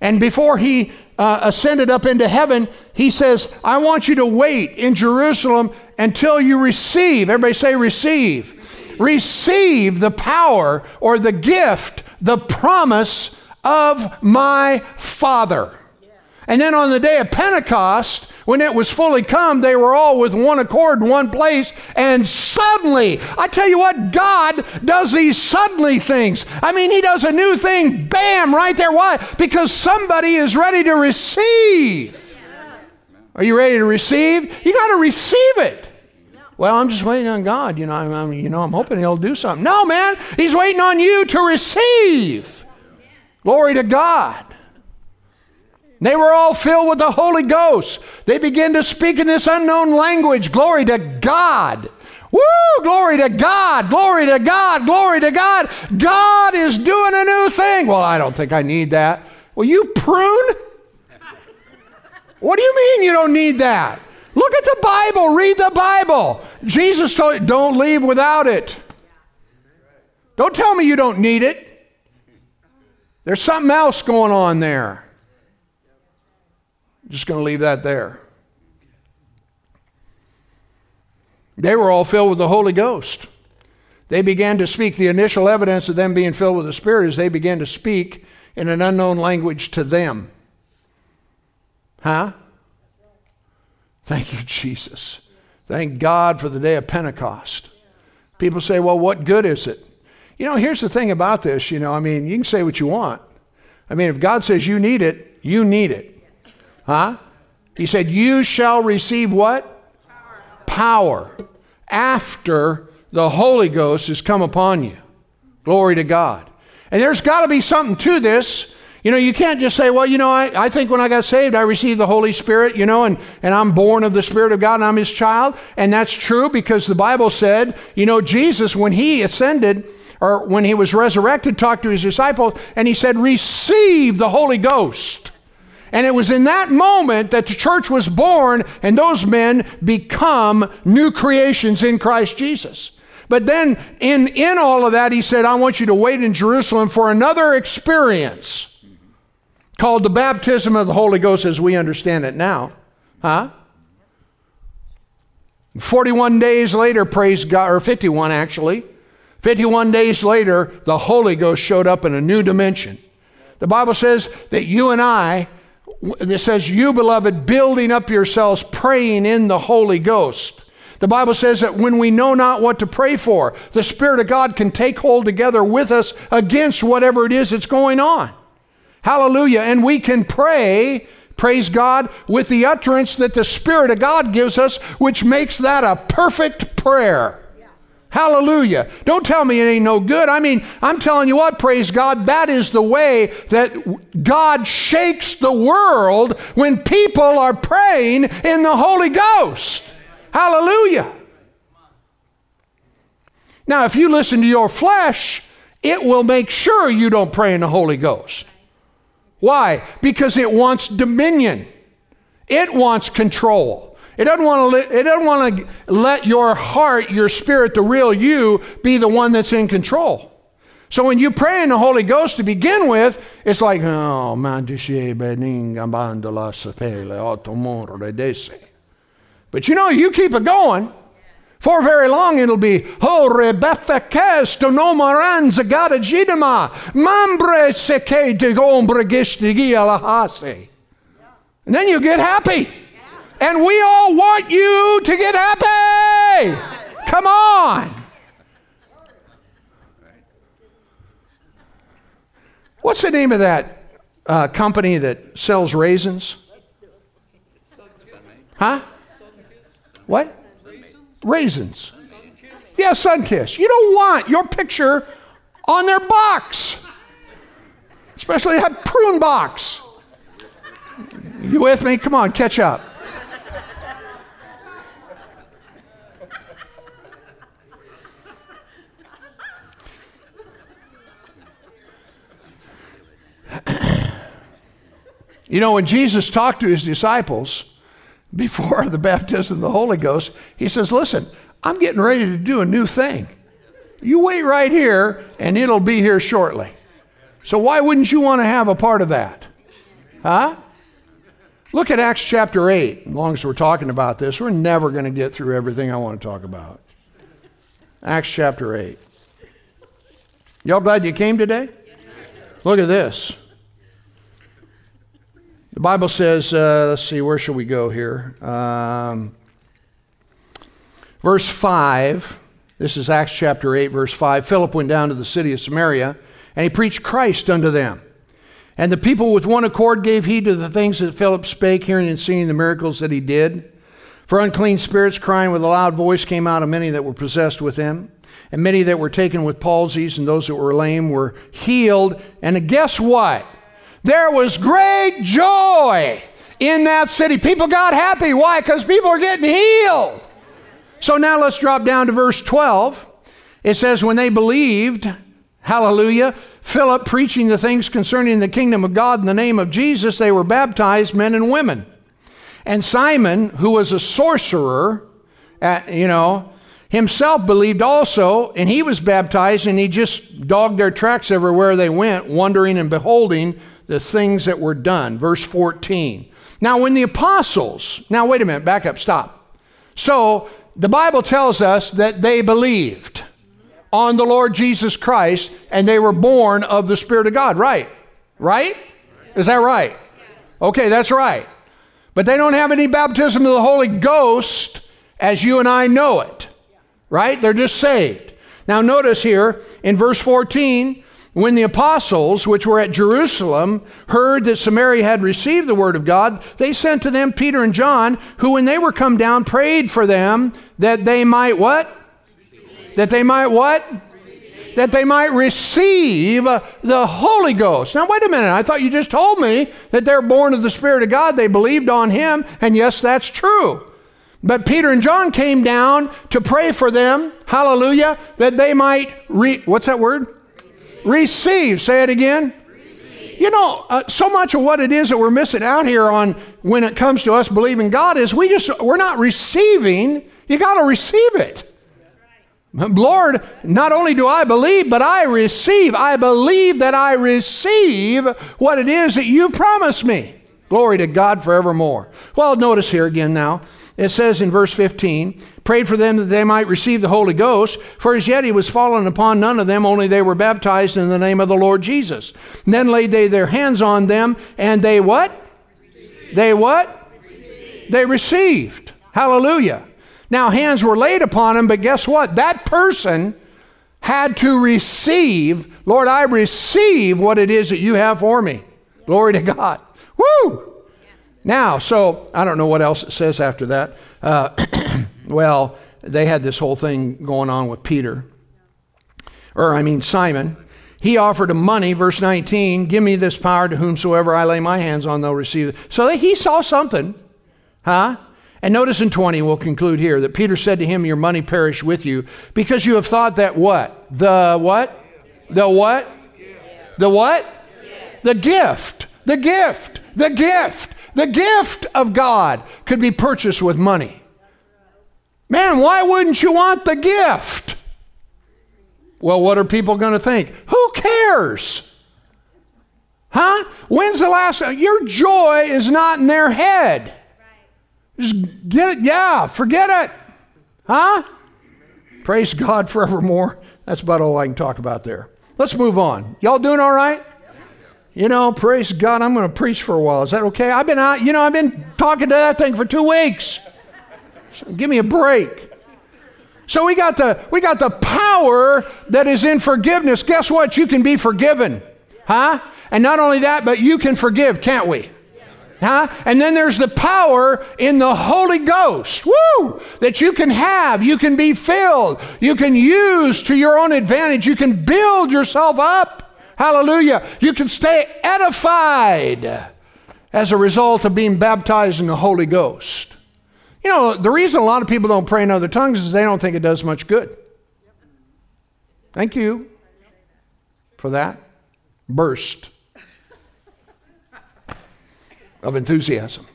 And before he uh, ascended up into heaven, he says, I want you to wait in Jerusalem until you receive. Everybody say, receive. Receive the power or the gift, the promise of my Father. And then on the day of Pentecost, when it was fully come, they were all with one accord in one place. And suddenly, I tell you what, God does these suddenly things. I mean, He does a new thing, bam, right there. Why? Because somebody is ready to receive. Are you ready to receive? You got to receive it. Well, I'm just waiting on God. You know, I'm, I'm, you know, I'm hoping He'll do something. No, man, He's waiting on you to receive. Glory to God. They were all filled with the Holy Ghost. They began to speak in this unknown language. Glory to God. Woo! Glory to God. Glory to God. Glory to God. God is doing a new thing. Well, I don't think I need that. Well, you prune? What do you mean you don't need that? Look at the Bible. Read the Bible. Jesus told you, don't leave without it. Don't tell me you don't need it. There's something else going on there. I'm just going to leave that there. They were all filled with the Holy Ghost. They began to speak. The initial evidence of them being filled with the Spirit is they began to speak in an unknown language to them. Huh? Thank you, Jesus. Thank God for the day of Pentecost. People say, well, what good is it? You know, here's the thing about this. You know, I mean, you can say what you want. I mean, if God says you need it, you need it. Huh? He said, You shall receive what? Power. Power. After the Holy Ghost has come upon you. Glory to God. And there's got to be something to this. You know, you can't just say, well, you know, I, I think when I got saved, I received the Holy Spirit, you know, and, and I'm born of the Spirit of God and I'm His child. And that's true because the Bible said, you know, Jesus, when He ascended, or when He was resurrected, talked to His disciples, and He said, receive the Holy Ghost. And it was in that moment that the church was born and those men become new creations in Christ Jesus. But then in, in all of that, he said, I want you to wait in Jerusalem for another experience called the baptism of the Holy Ghost as we understand it now. Huh? 41 days later, praise God, or 51 actually. 51 days later, the Holy Ghost showed up in a new dimension. The Bible says that you and I it says, You, beloved, building up yourselves, praying in the Holy Ghost. The Bible says that when we know not what to pray for, the Spirit of God can take hold together with us against whatever it is that's going on. Hallelujah. And we can pray, praise God, with the utterance that the Spirit of God gives us, which makes that a perfect prayer. Hallelujah. Don't tell me it ain't no good. I mean, I'm telling you what, praise God, that is the way that God shakes the world when people are praying in the Holy Ghost. Hallelujah. Now, if you listen to your flesh, it will make sure you don't pray in the Holy Ghost. Why? Because it wants dominion, it wants control. It doesn't want to let, it doesn't want to let your heart, your spirit, the real you, be the one that's in control. So when you pray in the Holy Ghost to begin with, it's like, oh, man, but you know, you keep it going. For very long it'll be, oh, rebefekesto no maranza gada jidama, mambre seke de gombre. And then you get happy. And we all want you to get happy. Come on. What's the name of that uh, company that sells raisins? Huh? What? Raisins. Yeah, Sunkist. You don't want your picture on their box, especially that prune box. You with me? Come on, catch up. you know, when Jesus talked to his disciples before the baptism of the Holy Ghost, he says, Listen, I'm getting ready to do a new thing. You wait right here, and it'll be here shortly. So, why wouldn't you want to have a part of that? Huh? Look at Acts chapter 8. As long as we're talking about this, we're never going to get through everything I want to talk about. Acts chapter 8. Y'all glad you came today? Look at this. The Bible says, uh, let's see, where shall we go here? Um, verse 5. This is Acts chapter 8, verse 5. Philip went down to the city of Samaria, and he preached Christ unto them. And the people with one accord gave heed to the things that Philip spake, hearing and seeing the miracles that he did. For unclean spirits, crying with a loud voice, came out of many that were possessed with him. And many that were taken with palsies and those that were lame were healed. And guess what? There was great joy in that city. People got happy. Why? Because people are getting healed. So now let's drop down to verse 12. It says, When they believed, hallelujah, Philip preaching the things concerning the kingdom of God in the name of Jesus, they were baptized, men and women. And Simon, who was a sorcerer, at, you know, himself believed also, and he was baptized, and he just dogged their tracks everywhere they went, wondering and beholding the things that were done. Verse 14. Now, when the apostles, now wait a minute, back up, stop. So, the Bible tells us that they believed on the Lord Jesus Christ and they were born of the Spirit of God, right? Right? Is that right? Okay, that's right. But they don't have any baptism of the Holy Ghost as you and I know it, right? They're just saved. Now, notice here in verse 14, when the apostles, which were at Jerusalem, heard that Samaria had received the word of God, they sent to them Peter and John, who, when they were come down, prayed for them that they might what? That they might what? That they might receive the Holy Ghost. Now, wait a minute. I thought you just told me that they're born of the Spirit of God. They believed on Him, and yes, that's true. But Peter and John came down to pray for them, hallelujah, that they might, re- what's that word? Receive. Say it again. Receive. You know, uh, so much of what it is that we're missing out here on when it comes to us believing God is we just, we're not receiving. You got to receive it. Lord, not only do I believe, but I receive. I believe that I receive what it is that you promised me. Glory to God forevermore. Well, notice here again now. It says in verse 15, prayed for them that they might receive the Holy Ghost, for as yet he was fallen upon none of them, only they were baptized in the name of the Lord Jesus. And then laid they their hands on them, and they what? Received. They what? Received. They received. Hallelujah. Now, hands were laid upon him, but guess what? That person had to receive, Lord, I receive what it is that you have for me. Glory to God. Woo! Now, so I don't know what else it says after that. Uh, well, they had this whole thing going on with Peter, or I mean, Simon. He offered him money, verse 19, give me this power to whomsoever I lay my hands on, they'll receive it. So he saw something, huh? And notice in 20, we'll conclude here, that Peter said to him, Your money perish with you, because you have thought that what? The what? The what? The what? The gift. The gift. The gift. The gift of God could be purchased with money. Man, why wouldn't you want the gift? Well, what are people going to think? Who cares? Huh? When's the last? Your joy is not in their head. Just get it. Yeah, forget it. Huh? Praise God forevermore. That's about all I can talk about there. Let's move on. Y'all doing all right? You know, praise God. I'm going to preach for a while. Is that okay? I've been out, you know, I've been talking to that thing for two weeks. So give me a break. So we got the we got the power that is in forgiveness. Guess what? You can be forgiven. Huh? And not only that, but you can forgive, can't we? Huh? And then there's the power in the Holy Ghost. Woo! That you can have, you can be filled, you can use to your own advantage, you can build yourself up. Hallelujah. You can stay edified as a result of being baptized in the Holy Ghost. You know, the reason a lot of people don't pray in other tongues is they don't think it does much good. Thank you for that burst of enthusiasm.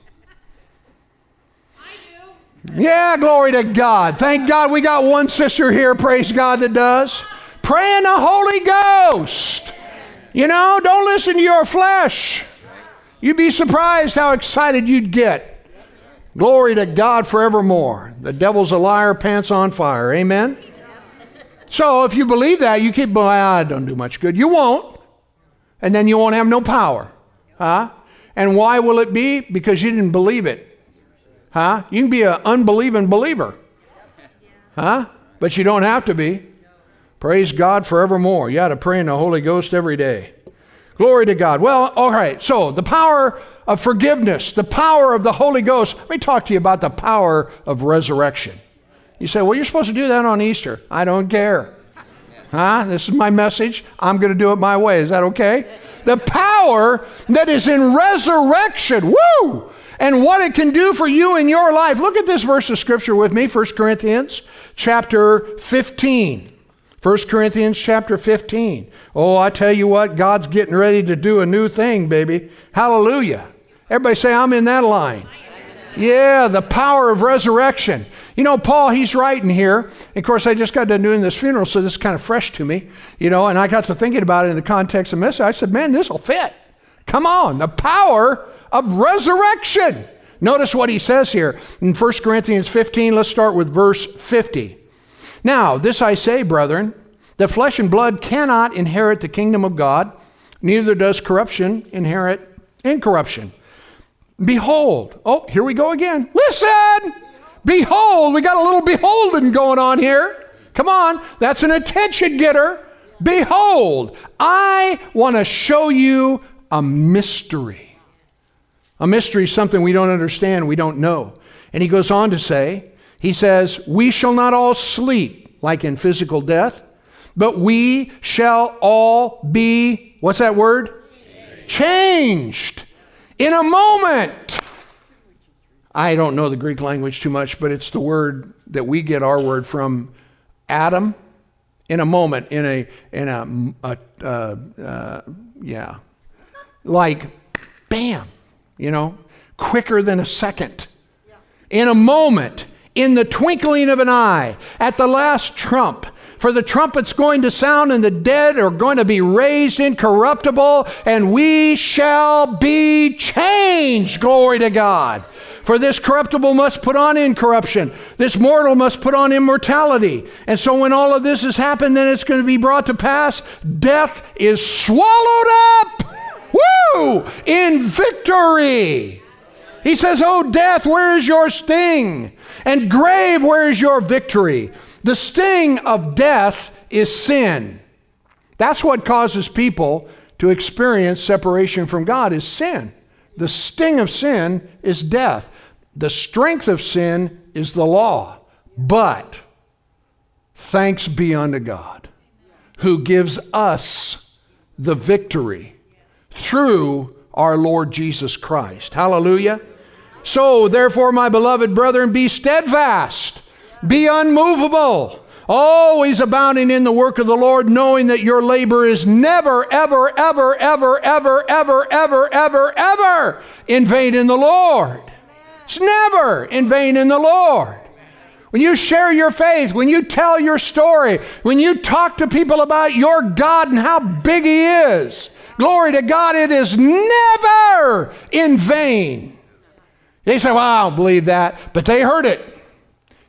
Yeah, glory to God. Thank God we got one sister here, praise God, that does. Pray in the Holy Ghost. You know, don't listen to your flesh. You'd be surprised how excited you'd get. Glory to God forevermore. The devil's a liar, pants on fire. Amen? So if you believe that, you keep, well, I don't do much good. You won't. And then you won't have no power. Huh? And why will it be? Because you didn't believe it. Huh? You can be an unbelieving believer. Huh? But you don't have to be. Praise God forevermore. You ought to pray in the Holy Ghost every day. Glory to God. Well, all right. So, the power of forgiveness, the power of the Holy Ghost. Let me talk to you about the power of resurrection. You say, well, you're supposed to do that on Easter. I don't care. Huh? This is my message. I'm going to do it my way. Is that okay? The power that is in resurrection. Woo! And what it can do for you in your life. Look at this verse of scripture with me, 1 Corinthians chapter 15. 1 Corinthians chapter 15. Oh, I tell you what, God's getting ready to do a new thing, baby. Hallelujah. Everybody say, I'm in that line. Yeah, the power of resurrection. You know, Paul, he's writing here. Of course, I just got done doing this funeral, so this is kind of fresh to me, you know, and I got to thinking about it in the context of message. I said, man, this will fit. Come on, the power of resurrection. Notice what he says here in 1 Corinthians 15. Let's start with verse 50. Now, this I say, brethren, that flesh and blood cannot inherit the kingdom of God, neither does corruption inherit incorruption. Behold, oh, here we go again. Listen! Behold, we got a little beholden going on here. Come on, that's an attention getter. Behold, I want to show you a mystery. A mystery is something we don't understand, we don't know. And he goes on to say, he says, We shall not all sleep like in physical death, but we shall all be, what's that word? Changed. Changed in a moment. I don't know the Greek language too much, but it's the word that we get our word from atom. In a moment, in a, in a, a uh, uh, yeah, like bam, you know, quicker than a second. In a moment, in the twinkling of an eye, at the last trump, for the trumpet's going to sound, and the dead are going to be raised incorruptible, and we shall be changed. Glory to God. For this corruptible must put on incorruption. This mortal must put on immortality. And so when all of this has happened, then it's going to be brought to pass. Death is swallowed up. Woo! In victory. He says, Oh, death, where is your sting? And grave, where is your victory? The sting of death is sin. That's what causes people to experience separation from God is sin. The sting of sin is death. The strength of sin is the law. But thanks be unto God who gives us the victory through our Lord Jesus Christ. Hallelujah. So, therefore, my beloved brethren, be steadfast be unmovable, always abounding in the work of the Lord, knowing that your labor is never, ever, ever, ever, ever, ever, ever, ever, ever in vain in the Lord. It's never in vain in the Lord. When you share your faith, when you tell your story, when you talk to people about your God and how big He is, glory to God, it is never in vain. They say, Well, I don't believe that, but they heard it.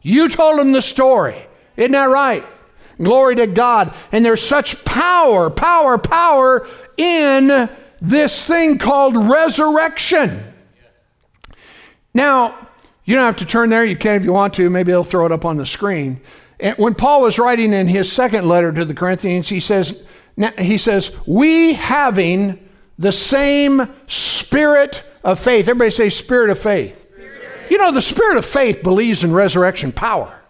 You told them the story. Isn't that right? Glory to God. And there's such power, power, power in this thing called resurrection. Now, you don't have to turn there. You can if you want to. Maybe they'll throw it up on the screen. And when Paul was writing in his second letter to the Corinthians, he says, he says, we having the same spirit of faith. Everybody say, Spirit of faith. You know, the Spirit of faith believes in resurrection power.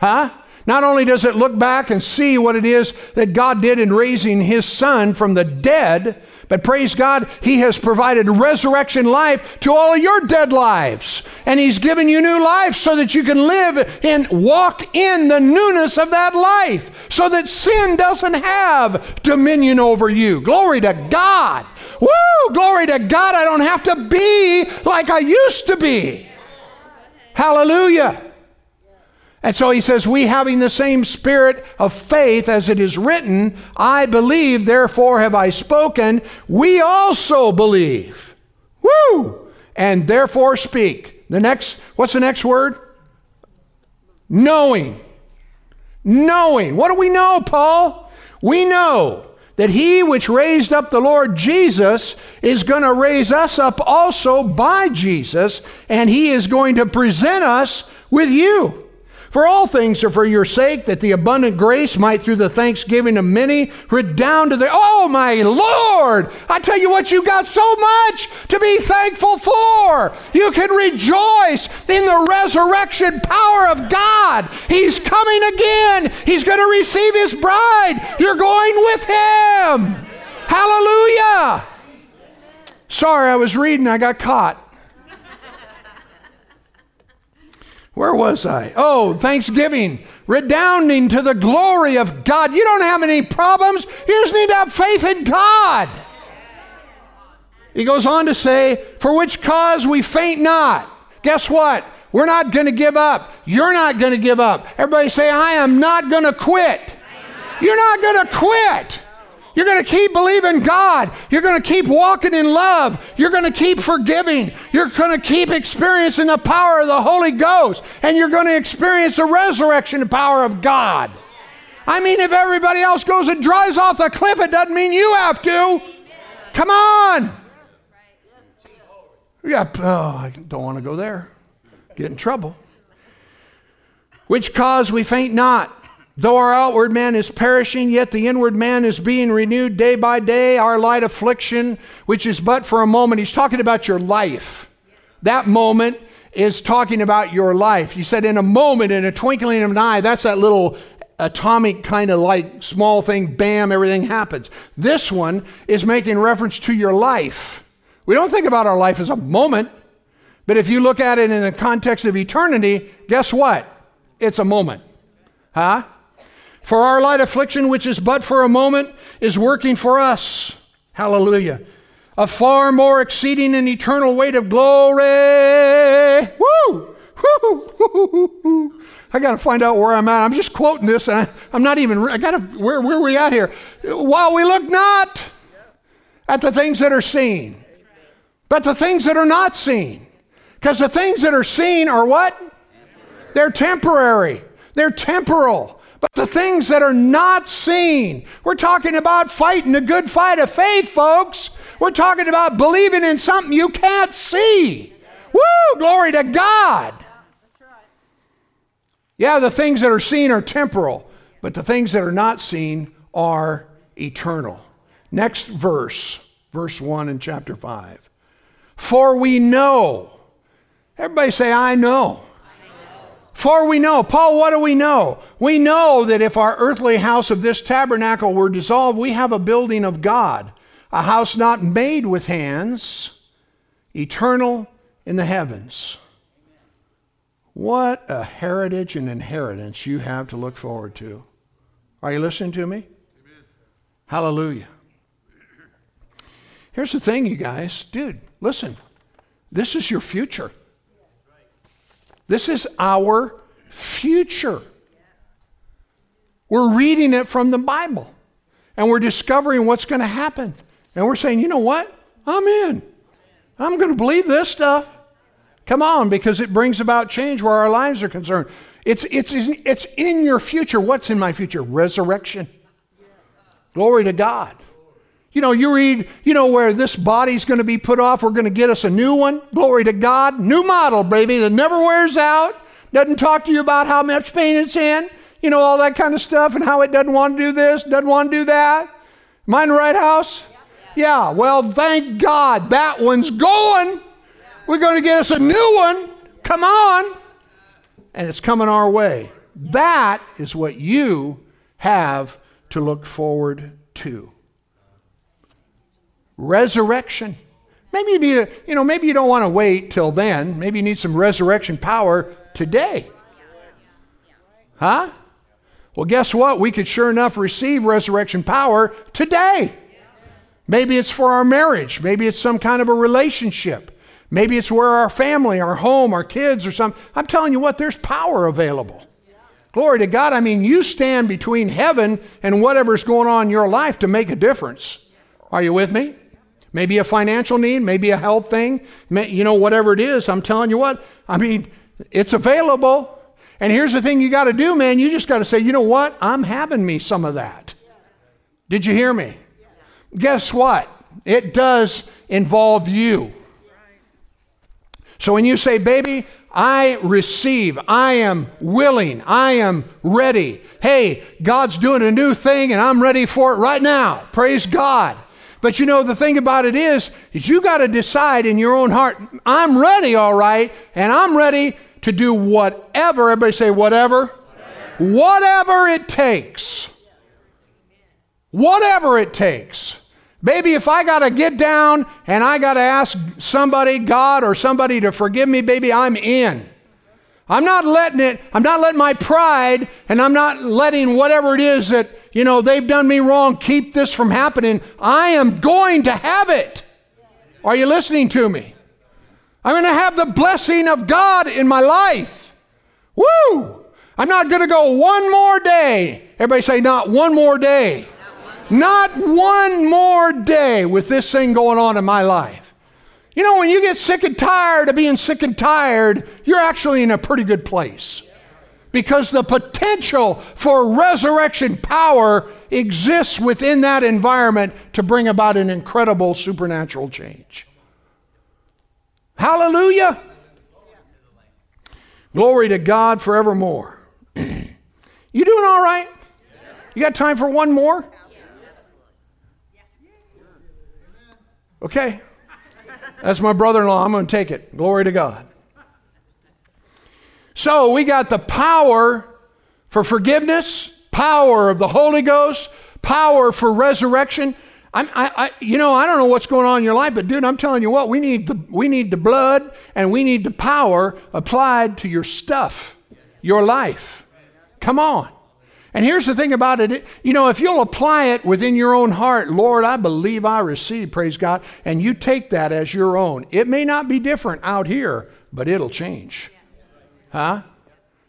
Huh? Not only does it look back and see what it is that God did in raising his son from the dead, but praise God, He has provided resurrection life to all your dead lives. And He's given you new life so that you can live and walk in the newness of that life so that sin doesn't have dominion over you. Glory to God. Woo! Glory to God. I don't have to be like I used to be. Hallelujah. And so he says, We having the same spirit of faith as it is written, I believe, therefore have I spoken. We also believe. Woo! And therefore speak. The next, what's the next word? Knowing. Knowing. What do we know, Paul? We know that he which raised up the Lord Jesus is going to raise us up also by Jesus, and he is going to present us with you. For all things are for your sake, that the abundant grace might, through the thanksgiving of many, redound to the. Oh, my Lord! I tell you what, you got so much to be thankful for. You can rejoice in the resurrection power of God. He's coming again. He's going to receive his bride. You're going with him. Hallelujah. Sorry, I was reading, I got caught. Where was I? Oh, Thanksgiving, redounding to the glory of God. You don't have any problems. You just need to have faith in God. He goes on to say, For which cause we faint not. Guess what? We're not going to give up. You're not going to give up. Everybody say, I am not going to quit. You're not going to quit. You're going to keep believing God. You're going to keep walking in love. You're going to keep forgiving. You're going to keep experiencing the power of the Holy Ghost. And you're going to experience the resurrection power of God. I mean, if everybody else goes and drives off the cliff, it doesn't mean you have to. Come on. Yeah, oh, I don't want to go there. Get in trouble. Which cause we faint not. Though our outward man is perishing, yet the inward man is being renewed day by day. Our light affliction, which is but for a moment. He's talking about your life. That moment is talking about your life. He said, in a moment, in a twinkling of an eye, that's that little atomic kind of like small thing, bam, everything happens. This one is making reference to your life. We don't think about our life as a moment, but if you look at it in the context of eternity, guess what? It's a moment. Huh? For our light affliction, which is but for a moment, is working for us. Hallelujah. A far more exceeding and eternal weight of glory. Woo! Woo! I got to find out where I'm at. I'm just quoting this, and I, am not even. I got to. Where, where are we at here? While we look not at the things that are seen, but the things that are not seen, because the things that are seen are what? They're temporary. They're temporal. But the things that are not seen, we're talking about fighting a good fight of faith, folks. We're talking about believing in something you can't see. Woo! Glory to God. Yeah, the things that are seen are temporal, but the things that are not seen are eternal. Next verse, verse 1 in chapter 5. For we know, everybody say, I know. For we know, Paul, what do we know? We know that if our earthly house of this tabernacle were dissolved, we have a building of God, a house not made with hands, eternal in the heavens. What a heritage and inheritance you have to look forward to. Are you listening to me? Amen. Hallelujah. Here's the thing, you guys. Dude, listen. This is your future. This is our future. We're reading it from the Bible and we're discovering what's going to happen. And we're saying, you know what? I'm in. I'm going to believe this stuff. Come on, because it brings about change where our lives are concerned. It's, it's, it's in your future. What's in my future? Resurrection. Glory to God. You know, you read, you know, where this body's going to be put off, we're going to get us a new one. Glory to God. New model, baby, that never wears out. Doesn't talk to you about how much pain it's in. You know, all that kind of stuff and how it doesn't want to do this, doesn't want to do that. Am I in the right house? Yeah, well, thank God that one's going. We're going to get us a new one. Come on. And it's coming our way. That is what you have to look forward to. Resurrection. Maybe you need a, you know, maybe you don't want to wait till then. Maybe you need some resurrection power today. Huh? Well, guess what? We could sure enough receive resurrection power today. Maybe it's for our marriage. Maybe it's some kind of a relationship. Maybe it's where our family, our home, our kids, or something. I'm telling you what, there's power available. Glory to God. I mean, you stand between heaven and whatever's going on in your life to make a difference. Are you with me? Maybe a financial need, maybe a health thing, you know, whatever it is. I'm telling you what, I mean, it's available. And here's the thing you got to do, man. You just got to say, you know what? I'm having me some of that. Did you hear me? Guess what? It does involve you. So when you say, baby, I receive, I am willing, I am ready. Hey, God's doing a new thing and I'm ready for it right now. Praise God. But you know, the thing about it is, is you got to decide in your own heart, I'm ready, all right, and I'm ready to do whatever, everybody say whatever, whatever, whatever it takes. Whatever it takes. Baby, if I got to get down and I got to ask somebody, God or somebody to forgive me, baby, I'm in. I'm not letting it, I'm not letting my pride and I'm not letting whatever it is that, you know, they've done me wrong keep this from happening. I am going to have it. Are you listening to me? I'm going to have the blessing of God in my life. Woo! I'm not going to go one more day. Everybody say, not one more day. Not one more day with this thing going on in my life. You know, when you get sick and tired of being sick and tired, you're actually in a pretty good place. Because the potential for resurrection power exists within that environment to bring about an incredible supernatural change. Hallelujah. Glory to God forevermore. you doing all right? You got time for one more? Okay. That's my brother in law. I'm going to take it. Glory to God. So we got the power for forgiveness, power of the Holy Ghost, power for resurrection. I'm, I, I, you know, I don't know what's going on in your life, but dude, I'm telling you what, we need the, we need the blood and we need the power applied to your stuff, your life. Come on. And here's the thing about it you know, if you'll apply it within your own heart, Lord, I believe I receive, praise God, and you take that as your own, it may not be different out here, but it'll change. Huh?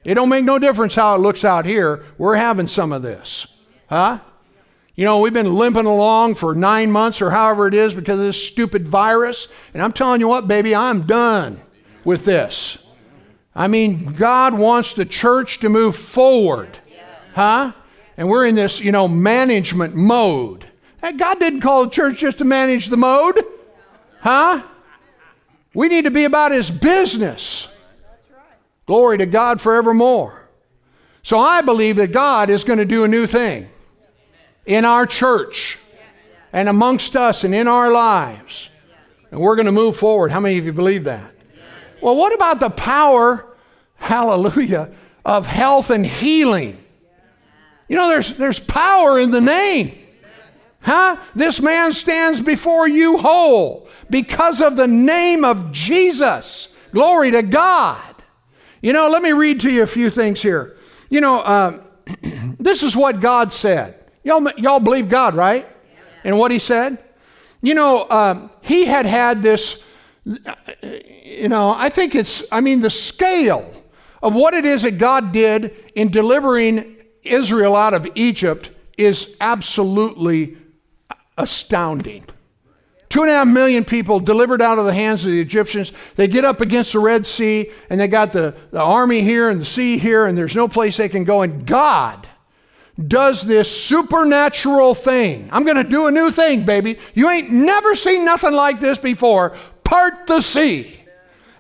It don't make no difference how it looks out here. We're having some of this. Huh? You know, we've been limping along for nine months or however it is because of this stupid virus. And I'm telling you what, baby, I'm done with this. I mean, God wants the church to move forward. Huh? And we're in this, you know, management mode. God didn't call the church just to manage the mode. Huh? We need to be about his business. Glory to God forevermore. So I believe that God is going to do a new thing in our church and amongst us and in our lives. And we're going to move forward. How many of you believe that? Well, what about the power, hallelujah, of health and healing? You know, there's, there's power in the name. Huh? This man stands before you whole because of the name of Jesus. Glory to God. You know, let me read to you a few things here. You know, uh, this is what God said. Y'all, y'all believe God, right? And what He said? You know, um, He had had this, you know, I think it's, I mean, the scale of what it is that God did in delivering Israel out of Egypt is absolutely astounding. Two and a half million people delivered out of the hands of the Egyptians. They get up against the Red Sea, and they got the, the army here and the sea here, and there's no place they can go. And God does this supernatural thing. I'm going to do a new thing, baby. You ain't never seen nothing like this before. Part the sea.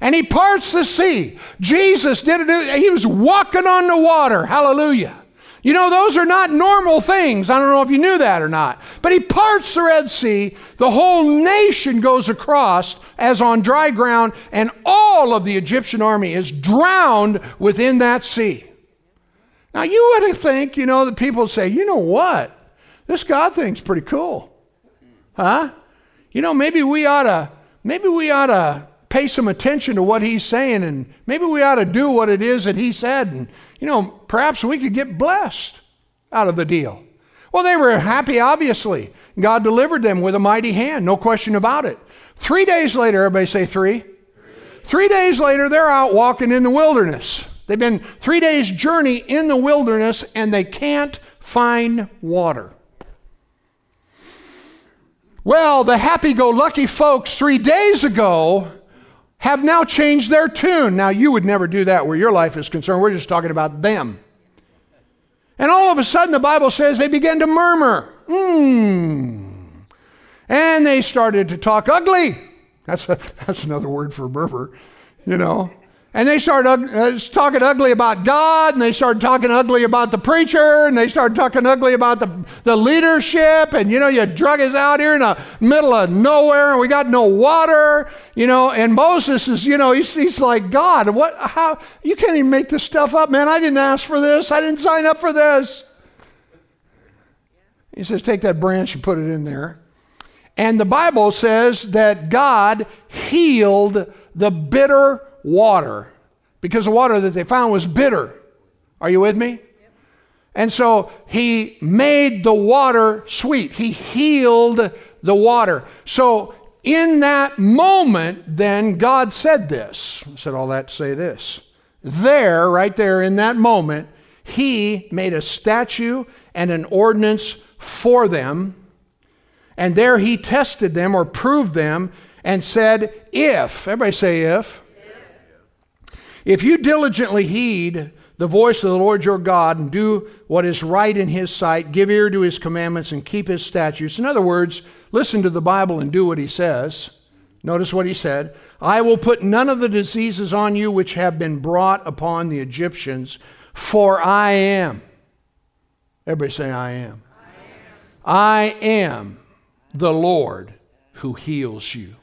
And he parts the sea. Jesus did it. He was walking on the water. Hallelujah. You know, those are not normal things. I don't know if you knew that or not. But he parts the Red Sea. The whole nation goes across as on dry ground, and all of the Egyptian army is drowned within that sea. Now, you would think, you know, that people would say, you know what? This God thing's pretty cool. Huh? You know, maybe we ought to, maybe we ought to pay some attention to what he's saying and maybe we ought to do what it is that he said and you know perhaps we could get blessed out of the deal. Well they were happy obviously. God delivered them with a mighty hand no question about it. Three days later everybody say three. Three days later they're out walking in the wilderness. They've been three days journey in the wilderness and they can't find water. Well the happy-go-lucky folks three days ago have now changed their tune. Now, you would never do that where your life is concerned. We're just talking about them. And all of a sudden, the Bible says they began to murmur. Hmm. And they started to talk ugly. That's, a, that's another word for murmur, you know. And they started uh, talking ugly about God, and they started talking ugly about the preacher, and they started talking ugly about the, the leadership. And you know, you drug us out here in the middle of nowhere, and we got no water, you know. And Moses is, you know, he's, he's like, God, what, how, you can't even make this stuff up, man. I didn't ask for this, I didn't sign up for this. He says, Take that branch and put it in there. And the Bible says that God healed the bitter water because the water that they found was bitter. Are you with me? And so he made the water sweet. He healed the water. So in that moment, then God said this. I said all that to say this. There, right there in that moment, he made a statue and an ordinance for them. And there he tested them or proved them and said, if, everybody say if, if you diligently heed the voice of the Lord your God and do what is right in his sight, give ear to his commandments and keep his statutes. In other words, listen to the Bible and do what he says. Notice what he said I will put none of the diseases on you which have been brought upon the Egyptians, for I am. Everybody say, I am. I am, I am the Lord who heals you.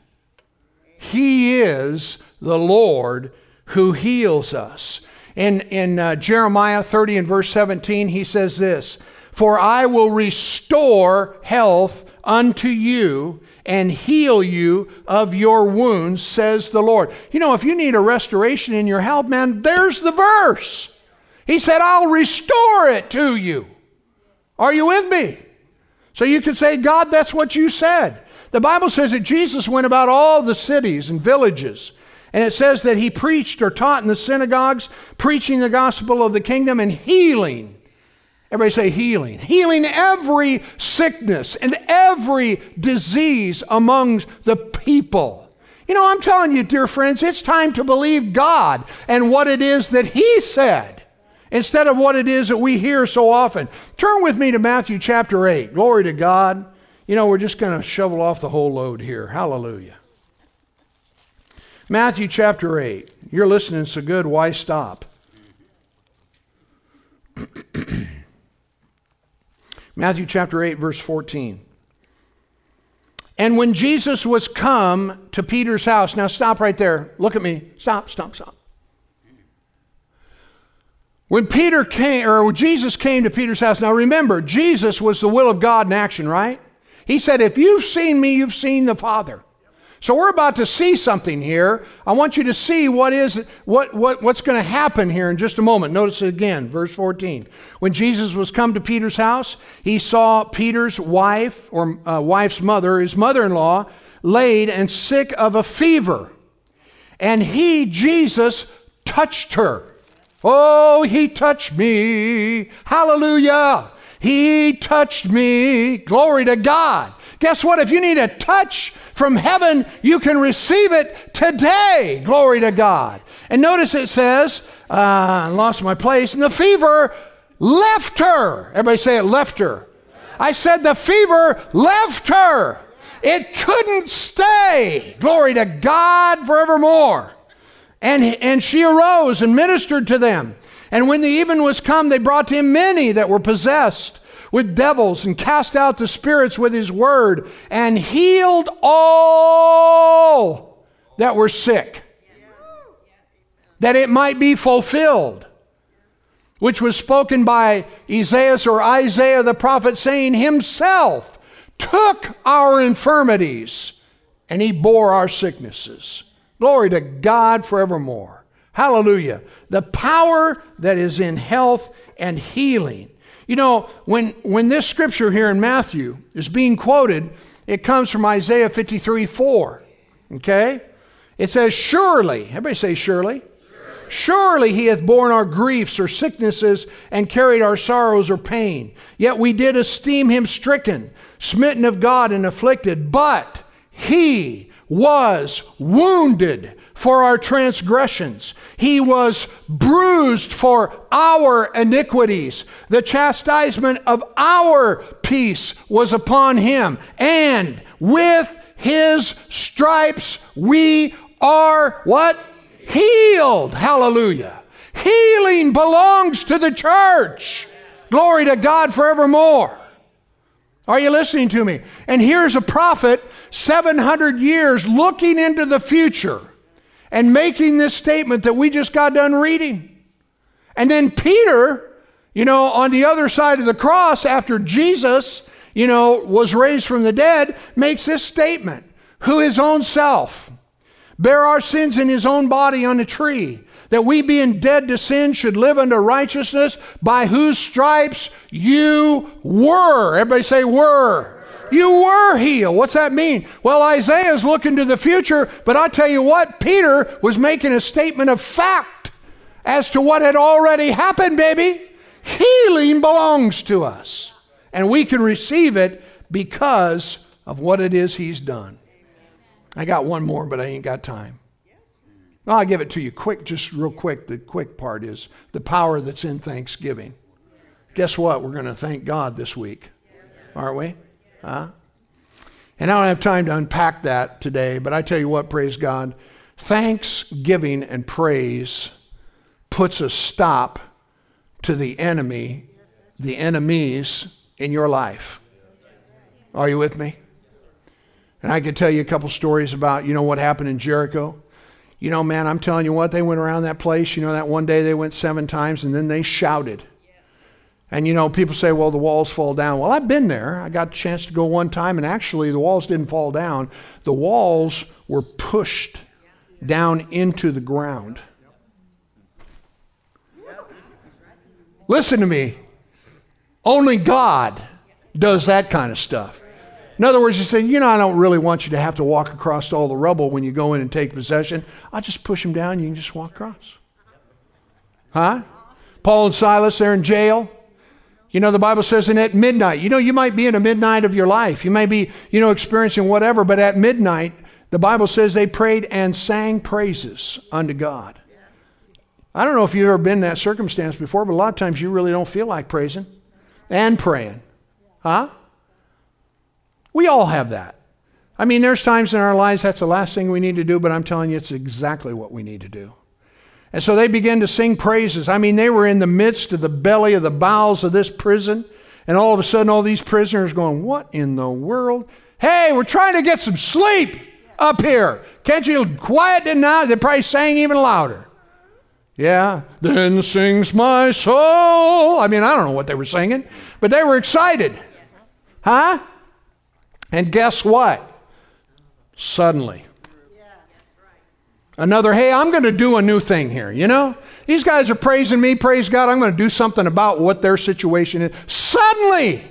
He is the Lord who heals us. In, in uh, Jeremiah 30 and verse 17, he says this For I will restore health unto you and heal you of your wounds, says the Lord. You know, if you need a restoration in your health, man, there's the verse. He said, I'll restore it to you. Are you with me? So you could say, God, that's what you said. The Bible says that Jesus went about all the cities and villages and it says that he preached or taught in the synagogues, preaching the gospel of the kingdom and healing. Everybody say healing. Healing every sickness and every disease among the people. You know, I'm telling you, dear friends, it's time to believe God and what it is that He said instead of what it is that we hear so often. Turn with me to Matthew chapter 8. Glory to God. You know, we're just going to shovel off the whole load here. Hallelujah. Matthew chapter 8. You're listening so good, why stop? Matthew chapter 8, verse 14. And when Jesus was come to Peter's house, now stop right there. Look at me. Stop, stop, stop. When Peter came, or Jesus came to Peter's house, now remember, Jesus was the will of God in action, right? He said, If you've seen me, you've seen the Father. So we're about to see something here. I want you to see what is what, what what's going to happen here in just a moment. Notice it again, verse 14. When Jesus was come to Peter's house, he saw Peter's wife or uh, wife's mother, his mother-in-law, laid and sick of a fever. And he, Jesus, touched her. Oh, he touched me. Hallelujah. He touched me. Glory to God. Guess what? If you need a touch from heaven, you can receive it today. Glory to God. And notice it says, uh, I lost my place, and the fever left her. Everybody say it left her. I said the fever left her. It couldn't stay. Glory to God forevermore. And, and she arose and ministered to them. And when the even was come, they brought to him many that were possessed with devils and cast out the spirits with his word and healed all that were sick, that it might be fulfilled, which was spoken by Isaiah or Isaiah the prophet, saying, Himself took our infirmities and he bore our sicknesses. Glory to God forevermore. Hallelujah. The power that is in health and healing. You know, when, when this scripture here in Matthew is being quoted, it comes from Isaiah 53 4. Okay? It says, Surely, everybody say, Surely. Surely he hath borne our griefs or sicknesses and carried our sorrows or pain. Yet we did esteem him stricken, smitten of God, and afflicted. But he was wounded for our transgressions. He was bruised for our iniquities. The chastisement of our peace was upon him. And with his stripes we are what? Healed. Hallelujah. Healing belongs to the church. Glory to God forevermore. Are you listening to me? And here's a prophet 700 years looking into the future and making this statement that we just got done reading. And then Peter, you know, on the other side of the cross after Jesus, you know, was raised from the dead, makes this statement who his own self bear our sins in his own body on a tree, that we being dead to sin should live unto righteousness, by whose stripes you were. Everybody say, were. You were healed. What's that mean? Well, Isaiah's looking to the future, but I tell you what, Peter was making a statement of fact as to what had already happened, baby. Healing belongs to us, and we can receive it because of what it is he's done. I got one more, but I ain't got time. I'll give it to you quick, just real quick. The quick part is the power that's in thanksgiving. Guess what? We're going to thank God this week, aren't we? Huh? And I don't have time to unpack that today, but I tell you what, praise God. Thanksgiving and praise puts a stop to the enemy, the enemies in your life. Are you with me? And I could tell you a couple stories about, you know, what happened in Jericho. You know, man, I'm telling you what, they went around that place. You know, that one day they went seven times and then they shouted. And you know, people say, well, the walls fall down. Well, I've been there. I got a chance to go one time, and actually, the walls didn't fall down. The walls were pushed down into the ground. Listen to me. Only God does that kind of stuff. In other words, you say, you know, I don't really want you to have to walk across all the rubble when you go in and take possession. I'll just push them down, you can just walk across. Huh? Paul and Silas, they're in jail. You know, the Bible says, and at midnight, you know, you might be in a midnight of your life. You may be, you know, experiencing whatever, but at midnight, the Bible says they prayed and sang praises unto God. I don't know if you've ever been in that circumstance before, but a lot of times you really don't feel like praising and praying. Huh? We all have that. I mean, there's times in our lives that's the last thing we need to do, but I'm telling you, it's exactly what we need to do. And so they began to sing praises. I mean, they were in the midst of the belly of the bowels of this prison. And all of a sudden, all these prisoners going, What in the world? Hey, we're trying to get some sleep up here. Can't you quiet it now? They probably sang even louder. Yeah. Then sings my soul. I mean, I don't know what they were singing, but they were excited. Huh? And guess what? Suddenly, Another, hey, I'm going to do a new thing here, you know? These guys are praising me, praise God, I'm going to do something about what their situation is. Suddenly,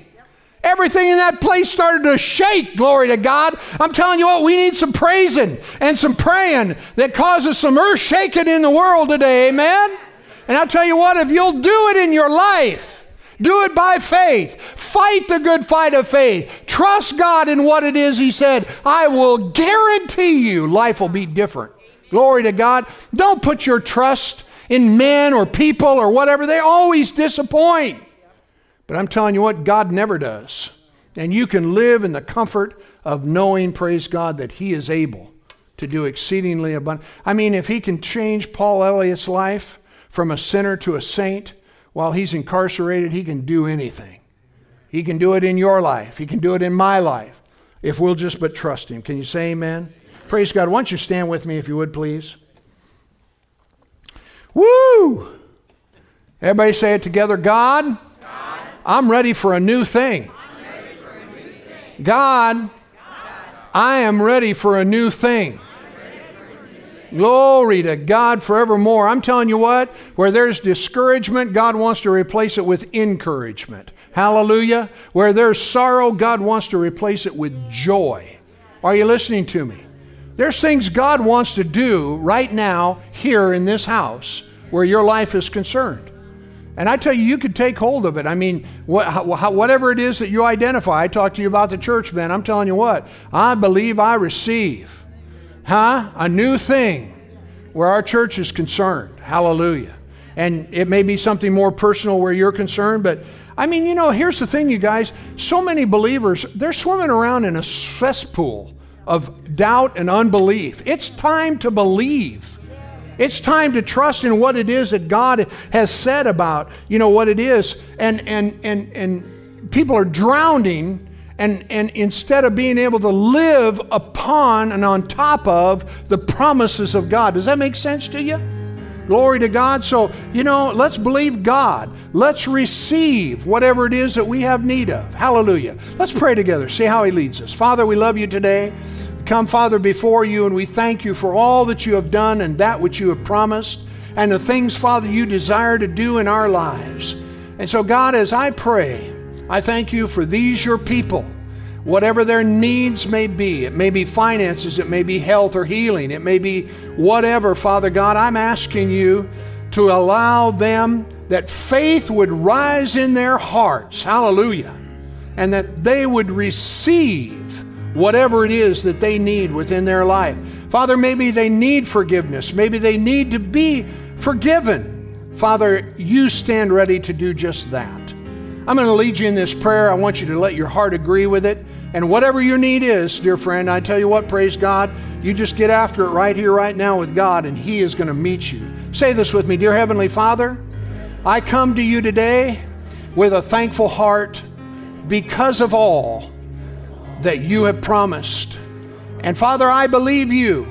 everything in that place started to shake, glory to God. I'm telling you what, we need some praising and some praying that causes some earth shaking in the world today, amen? And I'll tell you what, if you'll do it in your life, do it by faith. Fight the good fight of faith. Trust God in what it is He said. I will guarantee you life will be different. Glory to God. Don't put your trust in men or people or whatever. They always disappoint. But I'm telling you what, God never does. And you can live in the comfort of knowing, praise God, that He is able to do exceedingly abundant. I mean, if He can change Paul Elliott's life from a sinner to a saint while he's incarcerated, he can do anything. He can do it in your life, he can do it in my life if we'll just but trust him. Can you say amen? Praise God. Why don't you stand with me if you would, please? Woo! Everybody say it together God, God I'm ready for a new thing. God, I am ready for a new thing. Glory to God forevermore. I'm telling you what, where there's discouragement, God wants to replace it with encouragement. Hallelujah. Where there's sorrow, God wants to replace it with joy. Are you listening to me? There's things God wants to do right now here in this house where your life is concerned. And I tell you, you could take hold of it. I mean, whatever it is that you identify, I talked to you about the church, man. I'm telling you what, I believe I receive, huh? A new thing where our church is concerned. Hallelujah. And it may be something more personal where you're concerned, but I mean, you know, here's the thing, you guys. So many believers, they're swimming around in a cesspool of doubt and unbelief. It's time to believe. It's time to trust in what it is that God has said about, you know, what it is. And and and and people are drowning and and instead of being able to live upon and on top of the promises of God. Does that make sense to you? Glory to God. So, you know, let's believe God. Let's receive whatever it is that we have need of. Hallelujah. Let's pray together. See how He leads us. Father, we love you today come, Father, before you, and we thank you for all that you have done and that which you have promised, and the things, Father, you desire to do in our lives. And so, God, as I pray, I thank you for these, your people, whatever their needs may be. It may be finances, it may be health or healing, it may be whatever, Father God. I'm asking you to allow them that faith would rise in their hearts. Hallelujah. And that they would receive whatever it is that they need within their life. Father, maybe they need forgiveness. Maybe they need to be forgiven. Father, you stand ready to do just that. I'm going to lead you in this prayer. I want you to let your heart agree with it. And whatever your need is, dear friend, I tell you what, praise God, you just get after it right here, right now with God, and He is going to meet you. Say this with me Dear Heavenly Father, I come to you today with a thankful heart because of all that you have promised. And Father, I believe you.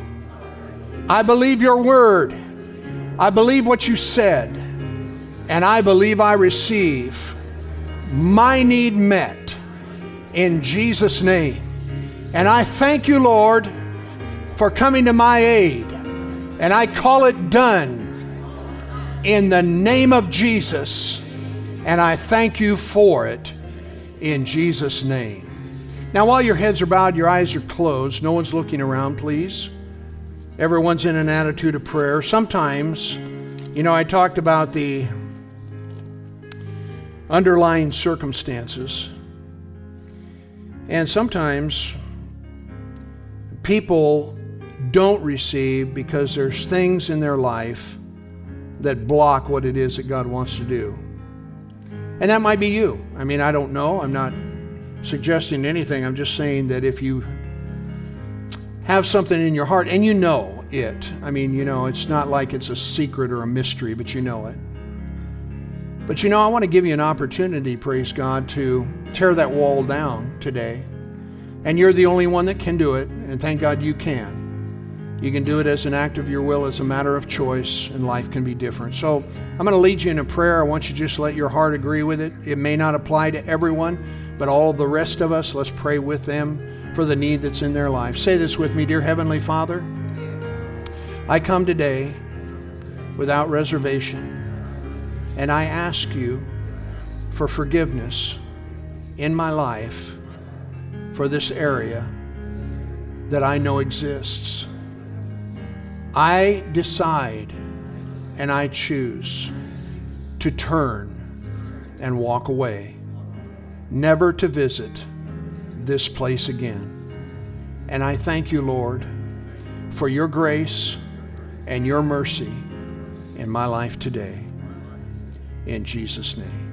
I believe your word. I believe what you said. And I believe I receive my need met in Jesus' name. And I thank you, Lord, for coming to my aid. And I call it done in the name of Jesus. And I thank you for it in Jesus' name. Now, while your heads are bowed, your eyes are closed, no one's looking around, please. Everyone's in an attitude of prayer. Sometimes, you know, I talked about the underlying circumstances. And sometimes people don't receive because there's things in their life that block what it is that God wants to do. And that might be you. I mean, I don't know. I'm not suggesting anything. I'm just saying that if you have something in your heart and you know it, I mean, you know, it's not like it's a secret or a mystery, but you know it. But you know, I want to give you an opportunity, praise God, to tear that wall down today. And you're the only one that can do it, and thank God you can. You can do it as an act of your will, as a matter of choice, and life can be different. So I'm going to lead you in a prayer. I want you to just let your heart agree with it. It may not apply to everyone, but all the rest of us, let's pray with them for the need that's in their life. Say this with me Dear Heavenly Father, I come today without reservation, and I ask you for forgiveness in my life for this area that I know exists. I decide and I choose to turn and walk away never to visit this place again. And I thank you, Lord, for your grace and your mercy in my life today. In Jesus' name.